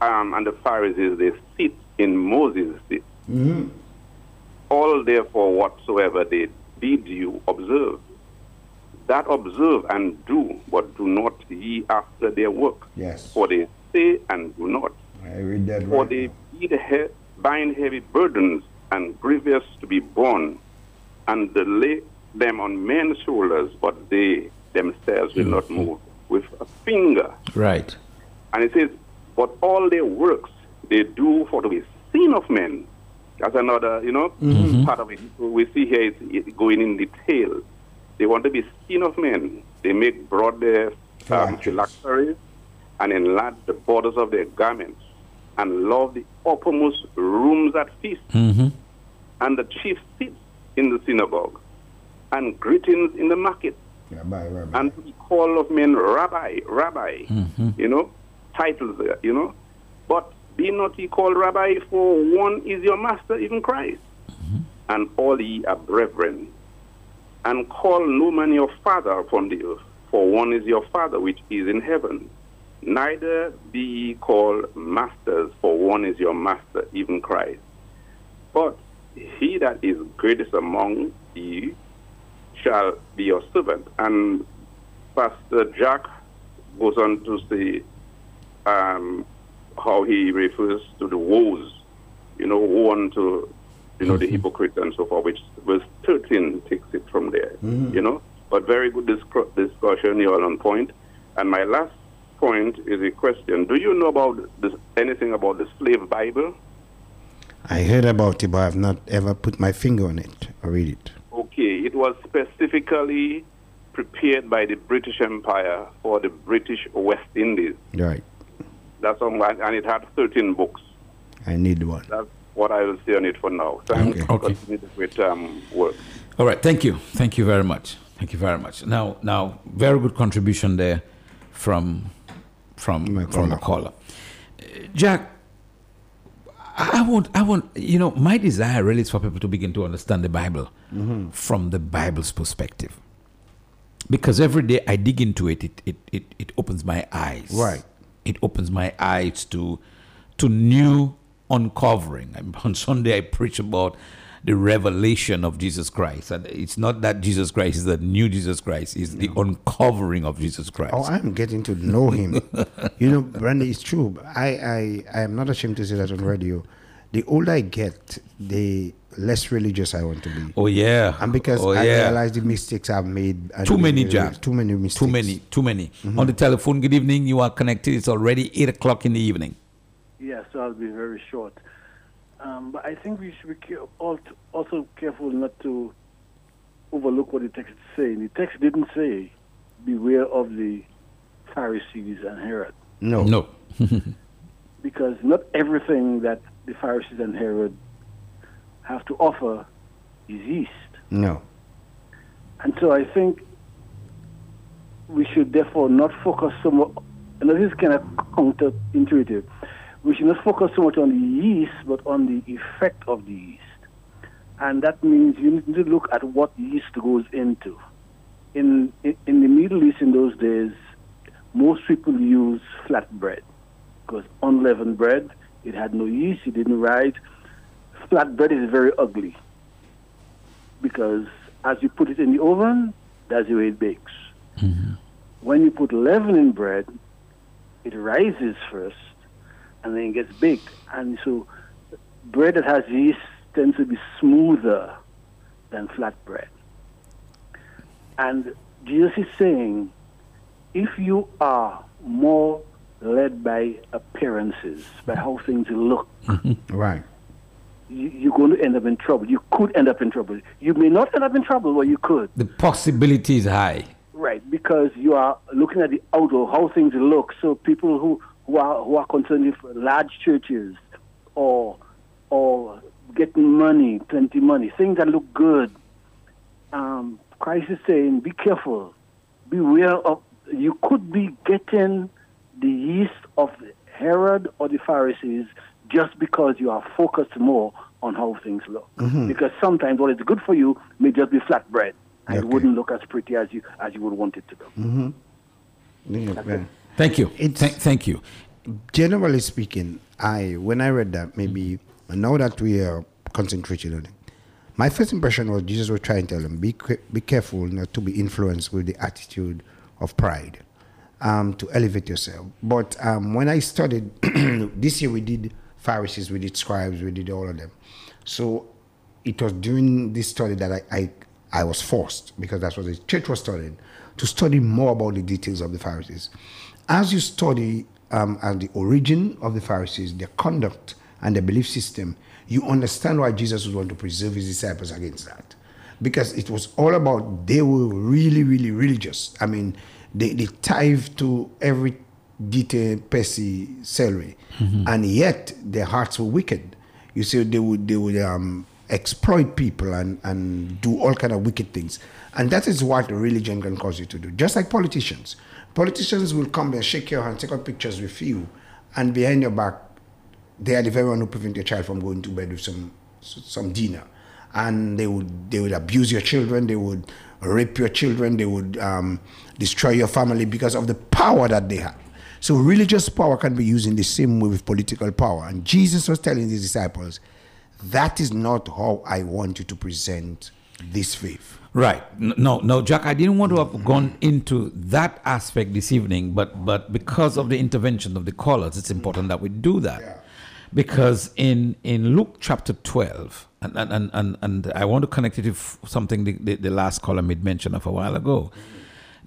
um, and the Pharisees, they sit in Moses' seat. Mm-hmm. All therefore whatsoever they bid you observe. That observe and do, but do not ye after their work. Yes. For they say and do not. I read that For right. they bid he- bind heavy burdens and grievous to be borne, and they lay them on men's shoulders, but they themselves will not move with a finger. Right. And it says, But all their works they do for to be seen of men. That's another, you know, Mhm. part of it. We see here is going in detail. They want to be seen of men. They make broad their um, phylacteries and enlarge the borders of their garments and love the uppermost rooms at feast Mm-hmm. and the chief seats in the synagogue and greetings in the market Rabbi, rabbi. and to be called of men rabbi, rabbi, Mm-hmm. you know, titles you know. But be not ye called rabbi, for one is your master, even Christ. And all ye are brethren. And call no man your father upon the earth, for one is your father which is in heaven. Neither be ye called masters, for one is your master, even Christ. But he that is greatest among you shall be your servant. And Pastor Jack goes on to say um, how he refers to the woes, you know, woe to, you know, the hypocrites and so forth, which verse 13 takes it from there, Mhm. you know. But very good disc- discussion, you're on point. And my last point is a question. Do you know about this, anything about the slave Bible? I heard about it, but I've not ever put my finger on it or read it. Okay, it was specifically prepared by the British Empire for the British West Indies. Right. That's on, and it had 13 books. I need one. That's what I will say on it for now. Thanks Okay. for Okay. continuing the great um, work. All right. Thank you. Thank you very much. Thank you very much. Now, now, very good contribution there from from from the caller. Uh, Jack, I I want, I want, you know, my desire really is for people to begin to understand the Bible Mhm. from the Bible's perspective. Because every day I dig into it, it, it, it, it opens my eyes. Right. It opens my eyes to to new uncovering. I [LAUGHS] mean, on Sunday I preach about the revelation of Jesus Christ. And it's not that Jesus Christ is the new Jesus Christ, it's the uncovering of Jesus Christ. Oh, I'm getting to know him. [LAUGHS] you know, Brandy, it's true. I, I, I am not ashamed to say that on radio. The older I get, the less religious I want to be. Oh yeah. And because Oh, I yeah. realize the mistakes I've made. and Too many, the- Jack. Too many mistakes. Too many, too many. On the telephone, good evening. You are connected. It's already 8 o'clock in the evening. Yes, so I'll be very short. Um, but I think we should be care- also careful not to overlook what the text is saying. The text didn't say, beware of the Pharisees and Herod. No. No. [LAUGHS] Because not everything that the Pharisees and Herod have to offer is yeast. No. And so I think we should therefore not focus so much, and this is kind of counterintuitive, we should not focus so much on the yeast, but on the effect of the yeast. And that means you need to look at what yeast goes into. In, in, in the Middle East in those days, most people use flat bread because unleavened bread, it had no yeast, it didn't rise. Flat bread is very ugly because as you put it in the oven, that's the way it bakes. Mm-hmm. When you put leaven in bread, it rises first and then it gets baked. And so bread that has yeast tends to be smoother than flat bread. And Jesus is saying, if you are more led by appearances, by how things look, [LAUGHS] Right. You, you're going to end up in trouble. You could end up in trouble. You may not end up in trouble, but you could. The possibility is high. Right, because you are looking at the outer, how things look. So people who, who are who are concerned with large churches or or getting money, plenty money, things that look good. Um, Christ is saying, be careful, beware of. You could be getting the yeast of Herod or the Pharisees just because you are focused more on how things look. Mhm. Because sometimes what is good for you may just be flat bread, and it wouldn't look as pretty as you as you would want it to look. Mm-hmm. Thank you. Thank, thank you. Generally speaking, I when I read that, maybe now that we are concentrating on it, my first impression was Jesus was trying to tell them, be be careful not to be influenced with the attitude of pride, um, to elevate yourself. But um, when I studied [CLEARS THROAT] this year, we did Pharisees, we did scribes, we did all of them. So it was during this study that I, I, I was forced, because that's what the church was studying, to study more about the details of the Pharisees. As you study um, and the origin of the Pharisees, their conduct and their belief system, you understand why Jesus was want to preserve his disciples against that. Because it was all about they were really, really religious. I mean, they, they tithe to every detail, pessy, celery, and yet their hearts were wicked. You see, they would they would um, exploit people and, and do all kind of wicked things, and that is what religion can cause you to do. Just like politicians, politicians will come and shake your hand, take out pictures with you, and behind your back, they are the very one who prevent your child from going to bed with some some dinner, and they would they would abuse your children, they would rape your children, they would um, destroy your family because of the power that they have. So religious power can be used in the same way with political power. And Jesus was telling his disciples, that is not how I want you to present this faith. Right. No, no, Jack. I didn't want to have gone into that aspect this evening, but but because of the intervention of the callers, it's important that we do that. Because in in Luke chapter twelve, and and and, and, I want to connect it to something the, the, the last caller made mention of a while ago.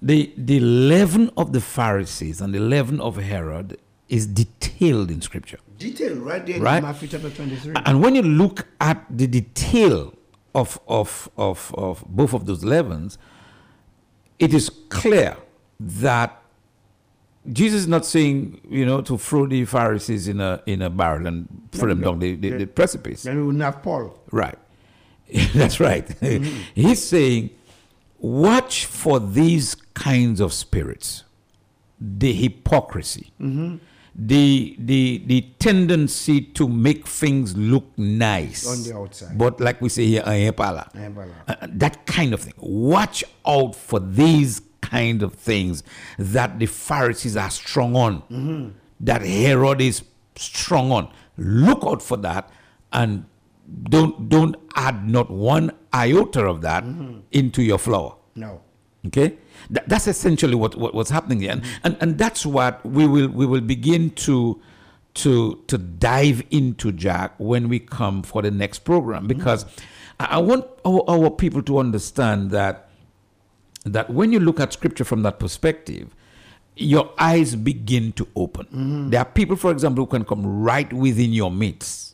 The the leaven of the Pharisees and the leaven of Herod is detailed in Scripture. Detail right there Right. in Matthew chapter 23. And when you look at the detail of, of, of, of both of those leavens, it is clear that Jesus is not saying, you know, to throw the Pharisees in a in a barrel and throw them down the, the, the precipice. Then we wouldn't have Paul. Right. [LAUGHS] That's right. Mm-hmm. [LAUGHS] He's saying, watch for these kinds of spirits, the hypocrisy, Mhm. the the the tendency to make things look nice On the outside. but like we say here, ayepala. Ayepala. Uh, that kind of thing. Watch out for these kind of things that the Pharisees are strong on, Mhm. that Herod is strong on. Look out for that, and don't don't add not one iota of that into your flour. No. Okay, That- that's essentially what, what what's happening here, and, and and that's what we will we will begin to to to dive into Jack when we come for the next program because I, I want our, our people to understand that that when you look at scripture from that perspective, your eyes begin to open. Mhm. There are people, for example, who can come right within your midst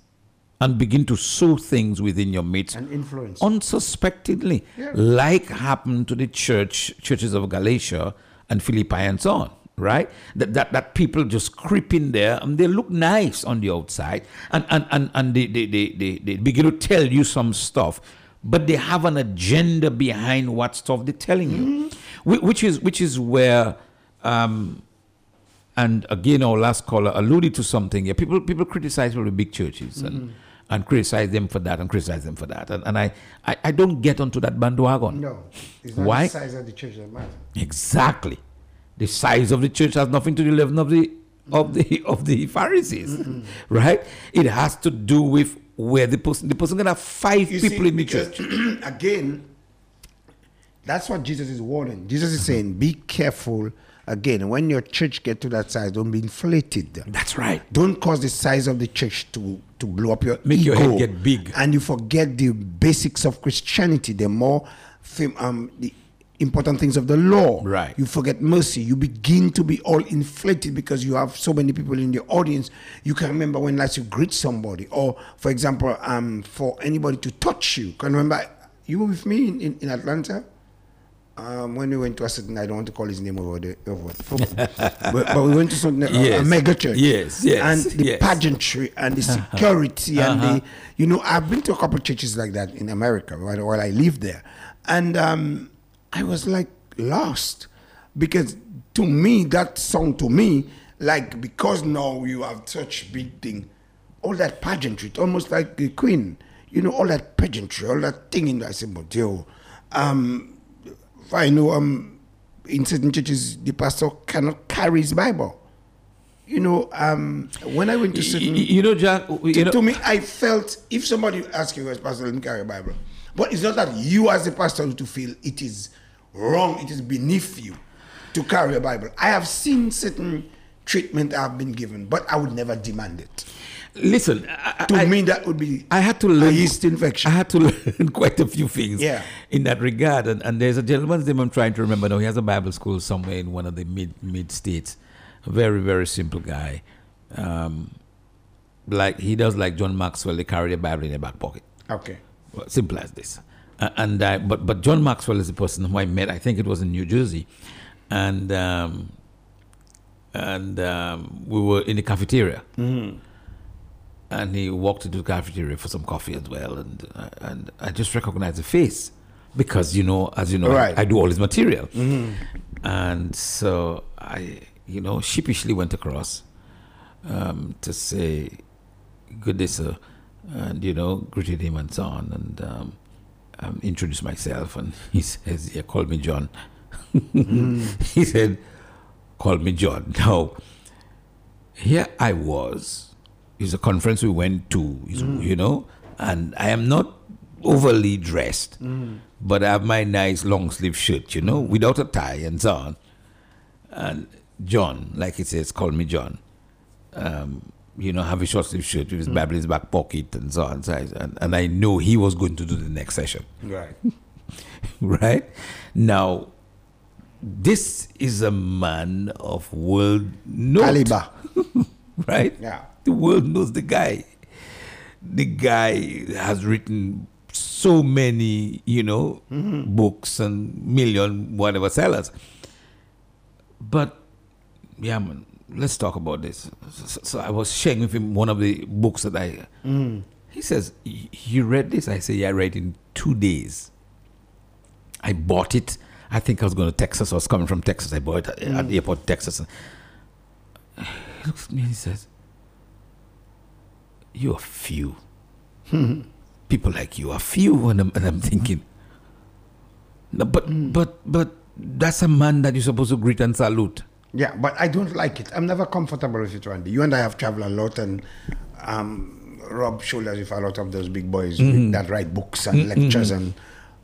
and begin to sow things within your midst And influence. unsuspectedly, Yeah. like happened to the church churches of Galatia and Philippi and so on. Right? That, that that people just creep in there and they look nice on the outside and and, and, and they, they, they, they, they begin to tell you some stuff, but they have an agenda behind what stuff they're telling you. Whi- Which is which is where um, and again our last caller alluded to something here. People people criticize all the big churches and Mhm. And criticize them for that and criticize them for that. And, and I, I, I don't get onto that bandwagon. No. It's not Why? the size of the church that matters. Exactly. The size of the church has nothing to do with the leaven of the of the [LAUGHS] of the Pharisees. Right? It has to do with where the person the person can have five You people see, in the church. [CLEARS THROAT] again, that's what Jesus is warning. Jesus is saying, be careful again, when your church get to that size, don't be inflated. That's right. Don't cause the size of the church to to blow up your Make ego. your head get big. and you forget the basics of Christianity. The more fam- um, the important things of the law. Right. You forget mercy. You begin to be all inflated because you have so many people in the audience. You can remember when last you greet somebody, or for example, um, for anybody to touch you. Can you remember you were with me in, in, in Atlanta? Um, when we went to a certain, I don't want to call his name over the over, [LAUGHS] but, but we went to something, uh, Yes. a mega church. Yes, yes, And the yes. pageantry and the security and Uh-huh. the, you know, I've been to a couple of churches like that in America while, while I lived there, and um, I was like lost because to me that song to me like because now you have such big thing, all that pageantry, it's almost like the Queen, you know, all that pageantry, all that thing in that. I said, but yo, um, I know um, in certain churches the pastor cannot carry his Bible. You know, um, when I went to certain, you know, Jack, you to, know- to me, I felt if somebody asks you as pastor, let me carry a Bible. But it's not that you as a pastor to feel it is wrong, it is beneath you to carry a Bible. I have seen certain treatment I have been given, but I would never demand it. Listen, to me that would be I had to learn yeast infection. I had to [LAUGHS] learn quite a few things Yeah. in that regard. And, and there's a gentleman's name I'm trying to remember now. He has a Bible school somewhere in one of the mid mid states. A very, very simple guy. Um, like he does like John Maxwell, they carry the Bible in their back pocket. Okay. Well, simple as this. Uh, and I, but but John Maxwell is the person who I met. I think it was in New Jersey, and um, and um, we were in the cafeteria, Mhm. And he walked into the cafeteria for some coffee as well, and uh, and I just recognized the face because you know, as you know, I- Right. I, do all his material, Mhm. and so I, you know, sheepishly went across um, to say, "Good day, sir," and you know, greeted him and so on, and um, um, introduced myself, and [LAUGHS] he says, "Yeah, call me John." Mm. [LAUGHS] he said, "Call me John." Now, here I was. It's a conference we went to, Mm. you know, and I am not overly dressed, Mm. but I have my nice long sleeve shirt, you know, without a tie and so on. And John, like he says, call me John. Um, you know, have a short sleeve shirt with his Mm. Bible in his back pocket and so on. So I, and, and I know he was going to do the next session. Right. [LAUGHS] right? Now, this is a man of world note. Caliber. [LAUGHS] right? Yeah. The world knows the guy. The guy has written so many, you know, Mm-hmm. books and million whatever sellers. But yeah, man, let's talk about this. So, so I was sharing with him one of the books that I. Mm. He says, "You read this?" I say, "Yeah, I read it in two days." I bought it. I think I was going to Texas. I was coming from Texas. I bought it at Mm. the airport, Texas. [SIGHS] He looks at me and he says, "You are few. People like you are few." And I'm, and I'm thinking, no, but but but that's a man that you're supposed to greet and salute. Yeah, but I don't like it. I'm never comfortable with it, Randy. You and I have traveled a lot and um, rub shoulders with a lot of those big boys Mhm. that write books and Mhm. lectures and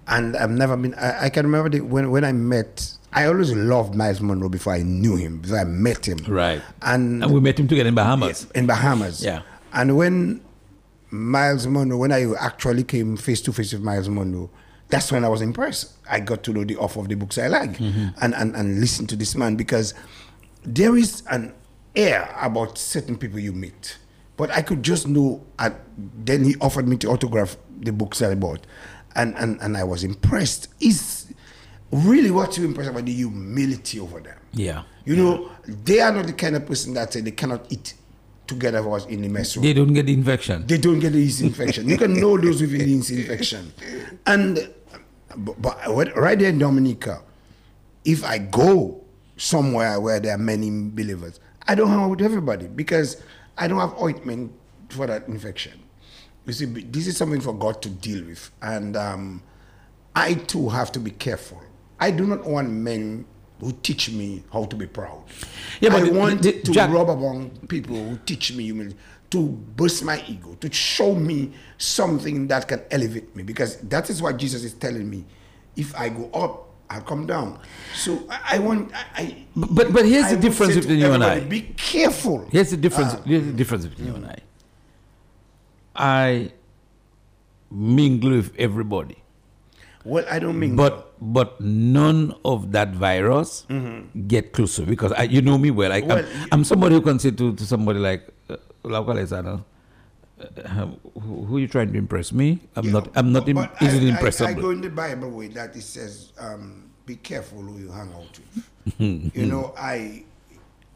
and I've never been. I, I can remember the, when when I met. I always loved Myles Munroe before I knew him. Before I met him. Right. And And we met him together in Bahamas. in Bahamas. Yeah. And when Myles Munroe, when I actually came face to face with Myles Munroe, that's when I was impressed. I got to know the author of the books I like Mhm. and, and, and listen to this man because there is an air about certain people you meet. But I could just know, at, then he offered me to autograph the books I bought. And, and, and I was impressed. Is really what you impressed about the humility over them. Yeah. You know, they are not the kind of person that say they cannot eat together with us in the mess room. They don't get the infection. They don't get the yeast infection. You can know those [LAUGHS] with yeast infection. And but, but right there in Dominica, if I go somewhere where there are many believers, I don't hang out with everybody because I don't have ointment for that infection. You see, this is something for God to deal with, and um, I too have to be careful. I do not want men who teach me how to be proud. Yeah, but I want the- to Jack- rub among people who teach me humility, to burst my ego, to show me something that can elevate me, because that is what Jesus is telling me. If I go up, I'll come down. So I, I want. I, But but here's I the difference between you and I. Be careful. Here's the difference. Ah. here's the difference between you and I. I mingle with everybody. Well, I don't mean. But but none of that virus Mhm. get closer because I, you know me well. I, Well, I'm, I'm somebody who can say to, to somebody like, uh, uh, who, who you trying to impress me? I'm not. I'm not im- But easily I, I, I go in the Bible way that it says, um, "Be careful who you hang out with." [LAUGHS] you know, I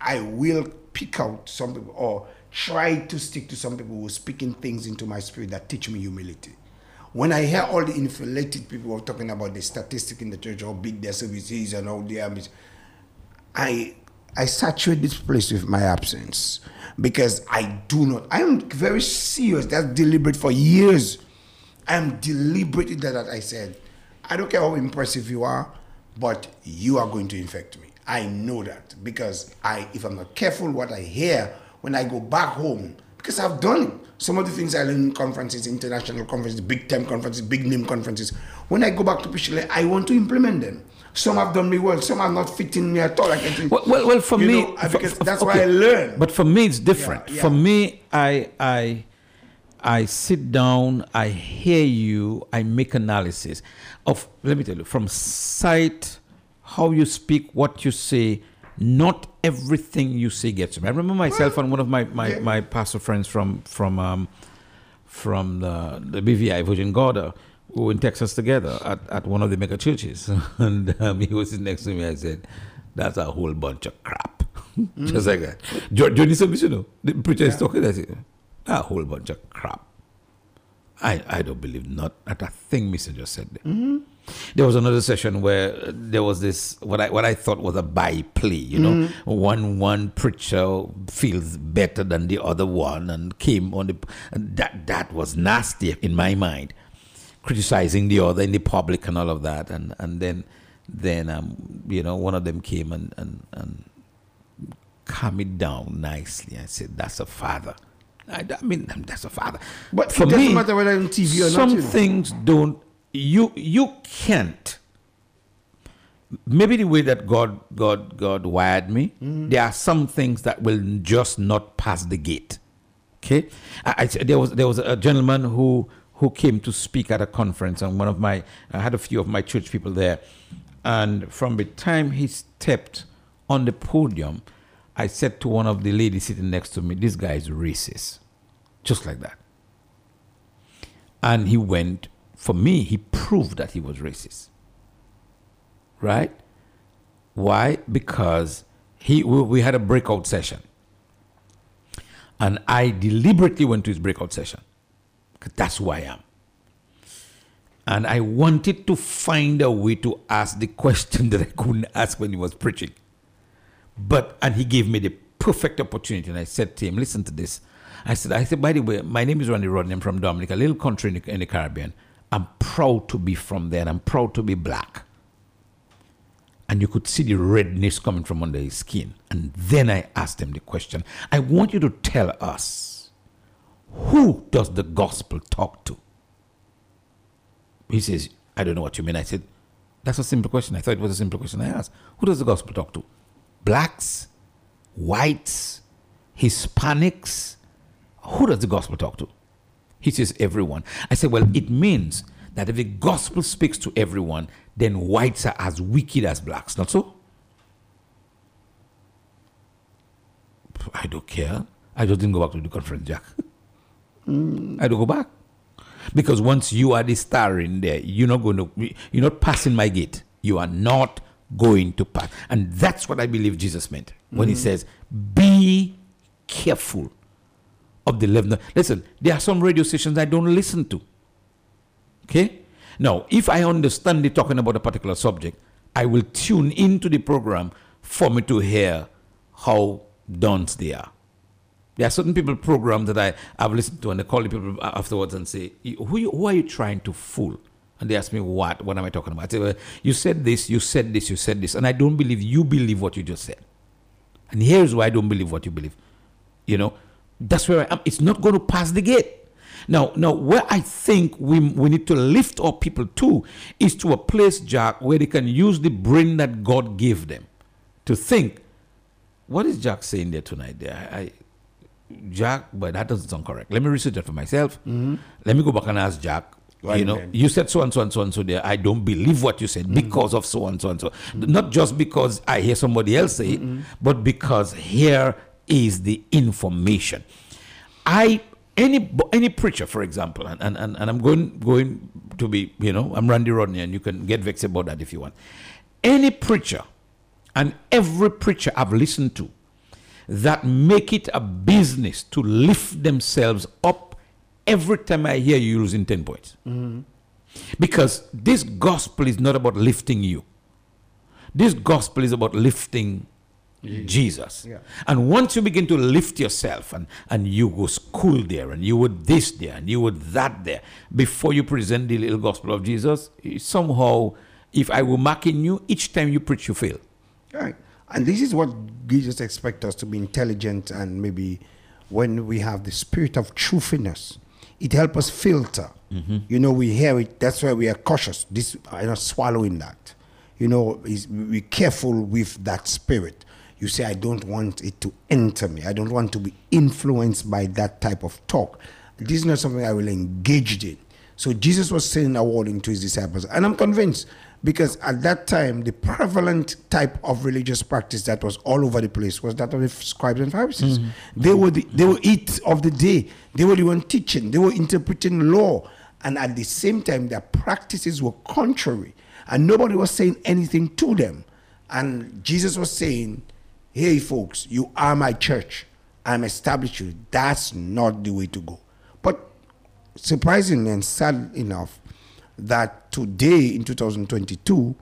I will pick out some people or try to stick to some people who are speaking things into my spirit that teach me humility. When I hear all the inflated people talking about the statistic in the church, how big their service is and all they are, mis- I I saturate this place with my absence because I do not. I am very serious. That's deliberate for years. I am deliberate in that, that I said, I don't care how impressive you are, but you are going to infect me. I know that because I, if I'm not careful, what I hear when I go back home, because I've done it. Some of the things I learn in conferences, international conferences, big time conferences, big name conferences. When I go back to Pichelin, I want to implement them. Some have done me well, some are not fitting me at all. I can Well, well, well for you me, know, because for- that's okay. why I learn. But for me, it's different. Yeah, yeah. For me, I I I sit down, I hear you, I make analysis of. Let me tell you, from sight, how you speak, what you say. Not everything you see gets me. I remember myself and one of my my, yeah. my pastor friends from from um, from the, the BVI Virgin Gorda we were in Texas together at, at one of the mega churches. [LAUGHS] and um, he was sitting next to me. I said, That's a whole bunch of crap. [LAUGHS] Just like that. Jo- Johnny Service, you know, the preacher is talking. I said, A whole bunch of crap. I, I don't believe not, not a thing Mr. just said there. There was another session where there was this what I what I thought was a by play. You know, Mhm. one one preacher feels better than the other one and came on the and that that was nasty in my mind, criticizing the other in the public and all of that. And and then then um you know one of them came and and and calm it down nicely. I said, "That's a father." I, I mean, that's a father. But it doesn't matter whether on TV or not, some things don't. You you can't. Maybe the way that God God God wired me, Mm-hmm. there are some things that will just not pass the gate. Okay, I, I, there was there was a gentleman who who came to speak at a conference, and one of my I had a few of my church people there, and from the time he stepped on the podium, I said to one of the ladies sitting next to me, "This guy is racist," just like that. And he went. For me, he proved that he was racist. Right? Why? Because he we, had a breakout session. And I deliberately went to his breakout session. that's who I am. And I wanted to find a way to ask the question [LAUGHS] that I couldn't ask when he was preaching. But and he gave me the perfect opportunity, and I said to him, "Listen to this." I said, "I said, by the way, my name is Randy Rodney. I'm from Dominica, a little country in the, in the Caribbean. I'm proud to be from there, and I'm proud to be black." And you could see the redness coming from under his skin. And then I asked him the question: "I want you to tell us who does the gospel talk to?" He says, "I don't know what you mean." I said, "That's a simple question. I thought it was a simple question I asked. Who does the gospel talk to?" blacks, whites, Hispanics. Who does the gospel talk to? He says, everyone. I said, well, it means that if the gospel speaks to everyone, then whites are as wicked as blacks. Not so? I don't care. I just didn't go back to the conference, Jack. I don't go back. Because once you are the star in there, you're not going to, you're not passing my gate. You are not going to pass. And that's what I believe Jesus meant when he Mhm. says, be careful of the leaven. Listen, there are some radio stations I don't listen to. Okay? Now, if I understand they're talking about a particular subject, I will tune into the program for me to hear how dense they are. There are certain people program that I have listened to, and they call the people afterwards and say, "Who, you, who are you trying to fool?" And they ask me, "What? What am I talking about?" I say, well, "You said this, you said this, you said this," and I don't believe you believe what you just said. And here's why I don't believe what you believe. You know, that's where I am. It's not going to pass the gate. Now, now, where I think we, we need to lift our people to is to a place, Jack, where they can use the brain that God gave them to think. What is Jack saying there tonight? There, I, Jack, but that doesn't sound correct. Let me research that for myself. Mhm. Let me go back and ask Jack. Right you know, then. you said so and so and so and so there. I don't believe what you said because of so and so and so. Not just because I hear somebody else say it, but because here is the information. I any any preacher, for example, and, and, and, I'm going going to be, you know, I'm Randy Rodney, and you can get vexed about that if you want. Any preacher and every preacher I've listened to that make it a business to lift themselves up every time I hear you using 10 points. Mhm. Because this gospel is not about lifting you. This gospel is about lifting Jesus. Yeah. And once you begin to lift yourself and, and you go school there and you would this there and you would that there before you present the little gospel of Jesus, somehow, if I were marking you, each time you preach, you fail. Right. And this is what Jesus expects us to be intelligent and maybe when we have the spirit of truth in us, it helps us filter. Mhm. You know, we hear it, that's why we are cautious. This I'm not swallowing that. You know, is be careful with that spirit. You say, I don't want it to enter me. I don't want to be influenced by that type of talk. This is not something I will engage in. So Jesus was saying a warning to his disciples, and I'm convinced because at that time the prevalent type of religious practice that was all over the place was that of the scribes and Pharisees. Mhm. They were the they were it of the day. They were the one teaching. They were interpreting law, and at the same time their practices were contrary, and nobody was saying anything to them. And Jesus was saying, "Hey, folks, you are my church. I'm established you. That's not the way to go." But surprisingly and sad enough that today in 2022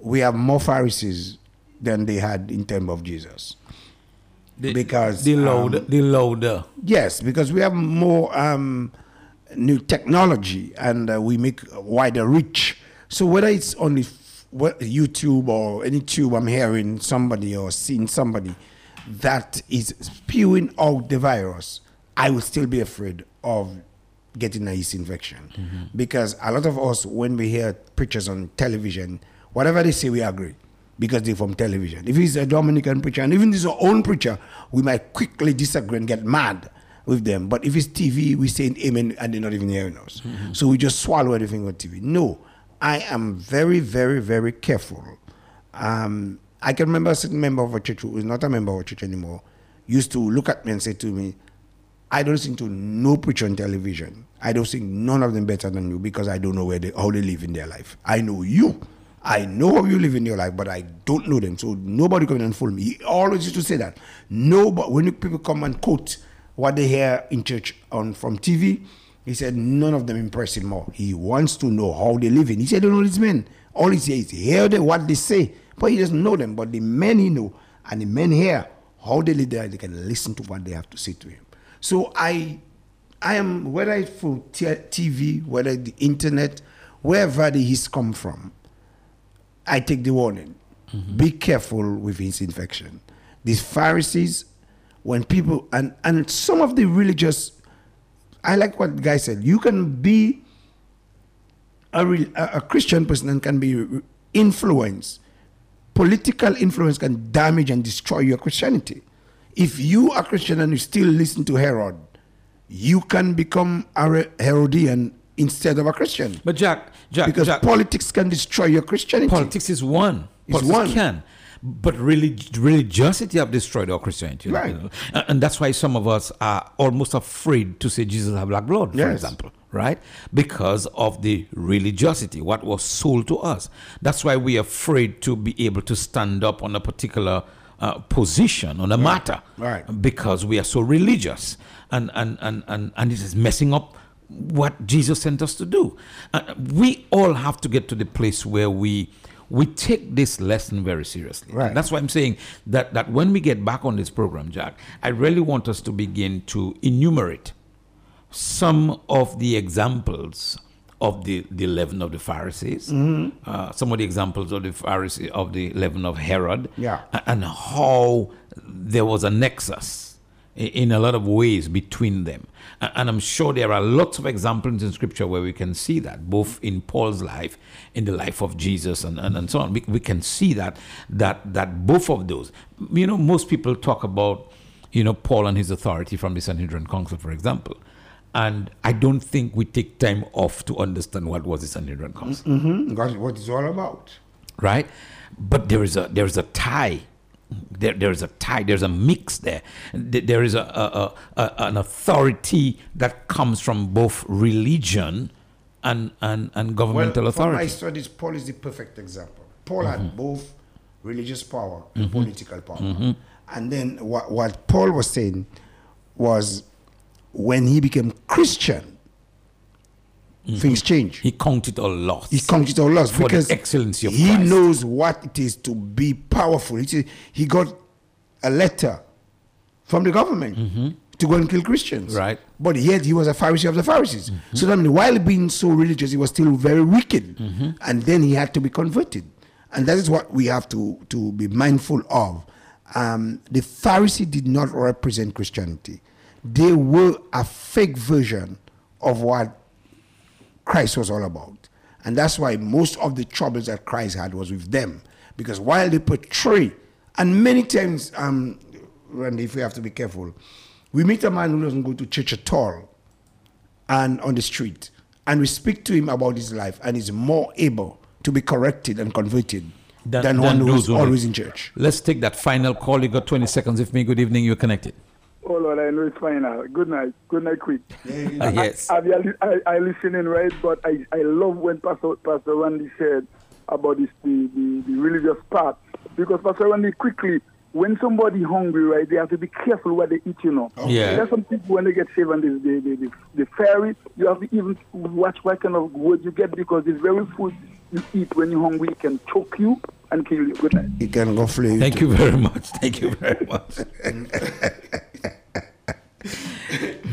we have more Pharisees than they had in time of Jesus. because the loader, um, the louder. Yes, because we have more um, new technology and uh, we make wider reach. So whether it's on the f- what- YouTube or any tube, I'm hearing somebody or seeing somebody that is spewing out the virus, I would still be afraid of getting a yeast infection mm-hmm. because a lot of us, when we hear preachers on television, whatever they say, we agree because they're from television. If he's a Dominican preacher, and even if he's our own preacher, we might quickly disagree and get mad with them. But if it's TV, we say amen and they're not even hearing us. Mm-hmm. So we just swallow everything on TV. No, I am very, very, very careful. Um, I can remember a certain member of a church who is not a member of a church anymore used to look at me and say to me, I don't listen to no preacher on television. I don't think none of them better than you because I don't know where they how they live in their life. I know you. I know how you live in your life, but I don't know them. So nobody in and fool me. He always used to say that. No, but when people come and quote what they hear in church on from TV, he said none of them impress him more. He wants to know how they live in. He said, don't know these men. All he says is hear them, what they say, but he doesn't know them. But the men he know, and the men here, how they live there, they can listen to what they have to say to him. So I, I am whether it's for t- TV, whether the internet, wherever the he's come from, I take the warning. Mm-hmm. Be careful with his infection. These Pharisees, when people and and some of the religious, I like what the guy said. You can be a, re- a a Christian person and can be influenced. Political influence can damage and destroy your Christianity. If you are Christian and you still listen to Herod, you can become a Herodian instead of a Christian. But Jack, Jack, because Jack- politics can destroy your Christianity. Politics is one. It's Politics one. can. But relig- religiosity have destroyed our Christianity. you Right. know. And- that's why some of us are almost afraid to say Jesus have black blood, for Yes. example. Right? Because of the religiosity, what was sold to us. That's why we are afraid to be able to stand up on a particular uh, position on a matter. Right. Because we are so religious. And, and, and, and, and it is messing up what Jesus sent us to do. Uh, we all have to get to the place where we we take this lesson very seriously. Right. That's why I'm saying that that when we get back on this program, Jack, I really want us to begin to enumerate some of the examples of the, the leaven of the Pharisees, Mhm. uh, some of the examples of the Pharisee of the leaven of Herod, Yeah. and how there was a nexus in a lot of ways between them. And I'm sure there are lots of examples in scripture where we can see that, both in Paul's life, in the life of Jesus, and, and, and so on. We, we can see that, that, that both of those. You know, most people talk about, you know, Paul and his authority from the Sanhedrin Council, for example. And I don't think we take time off to understand what was the Sanhedrin Council Mm-hmm. What it's all about. right? But there is a there is a tie. There, there is a tie. There's a mix there. There is a, a, a, an authority that comes from both religion and and, and governmental well, From my authority. studies, Paul is the perfect example. Paul had Mhm. both religious power and Mhm. political power. Mhm. And then what, what Paul was saying was when he became Christian, things change. He counted all loss. He counted all loss because excellency he Christ. knows what it is to be powerful. He, he got a letter from the government to go and kill Christians. Mm-hmm. Right. Mm-hmm. But yet he was a Pharisee of the Pharisees. So that means while being so religious, he was still very wicked. Mm-hmm. And then he had to be converted. And that is what we have to, to be mindful of. Um, the Pharisee did not represent Christianity. They were a fake version of what Christ was all about. And that's why most of the troubles that Christ had was with them. Because while they portray, and many times, um, Randy, if we have to be careful, we meet a man who doesn't go to church at all and on the street, and we speak to him about his life, and he's more able to be corrected and converted than, one who those is who- always in church. Let's take that final call. You got 20 seconds If me. Good evening. You're connected. Oh Lord, I know it's fine now. Good night. Good night, quick. Ah, yes. I, I, I, I listen in right, but I, I love when Pastor Pastor Randy said about this the, the, the religious part because Pastor Randy quickly when somebody hungry, right, they have to be careful what they eat, you know. Yeah. There's some people when they get saved and the the, the, the, the fairy, you have to even watch what kind of words you get because this very food you eat when you're hungry it can choke you and kill you. Good night. He can go flee. Thank you very much. Thank you very much. [LAUGHS]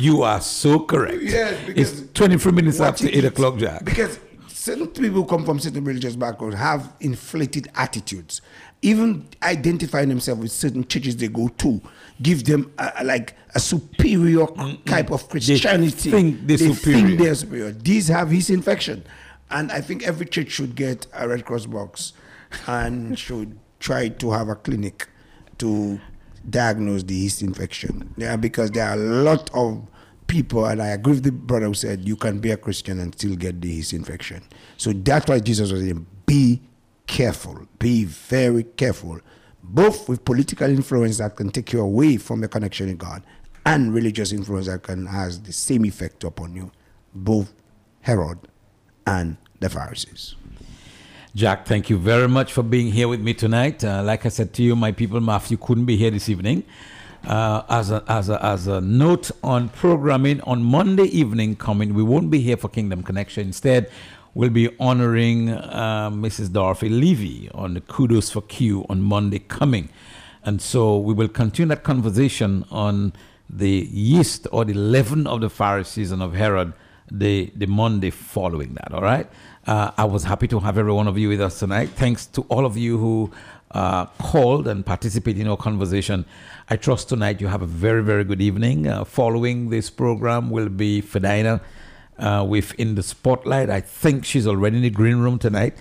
you are so correct. Yes, because it's 23 minutes after 8 eat- o'clock, Jack. Because certain people who come from certain religious backgrounds have inflated attitudes. Even identifying themselves with certain churches they go to give them a, a- like a superior mm, mm. type of Christianity. think they're superior. they're superior. These have his infection. And I think every church should get a Red Cross box and should try to have a clinic to diagnose the yeast infection. Yeah, because there are a lot of people, and I agree with the brother who said you can be a Christian and still get the yeast infection. So that's why Jesus was saying, be careful, be very careful, both with political influence that can take you away from your connection with God and religious influence that can has the same effect upon you, both Herod and the Pharisees. Jack, thank you very much for being here with me tonight. Uh, like I said to you, my people, Matthew couldn't be here this evening. Uh, as, a, as, a, as a note on programming, on Monday evening coming, we won't be here for Kingdom Connection. Instead, we'll be honoring uh, Mrs. Dorothy Levy on the Kudos for Q on Monday coming. And so we will continue that conversation on the yeast or the leaven of the Pharisees and of Herod the, the Monday following that. All right. Uh, I was happy to have every one of you with us tonight. Thanks to all of you who uh, called and participated in our conversation. I trust tonight you have a very, very good evening. Uh, following this program will be Fedina uh, with In the Spotlight. I think she's already in the green room tonight.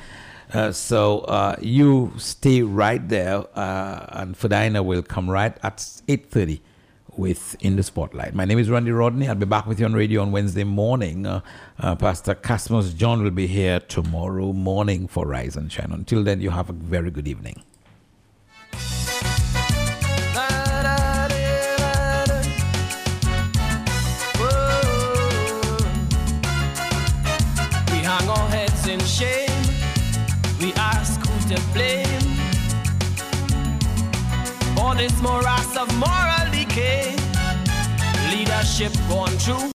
Uh, so uh, you stay right there, and Fedina will come right at 8.30 with In the Spotlight. My name is Randy Rodney. I'll be back with you on radio on Wednesday morning. Uh, uh, Pastor Casmus John will be here tomorrow morning for Rise and Shine. Until then, you have a very good evening. We hang our heads in shame. We ask to blame for this morass of moral Leadership gone through.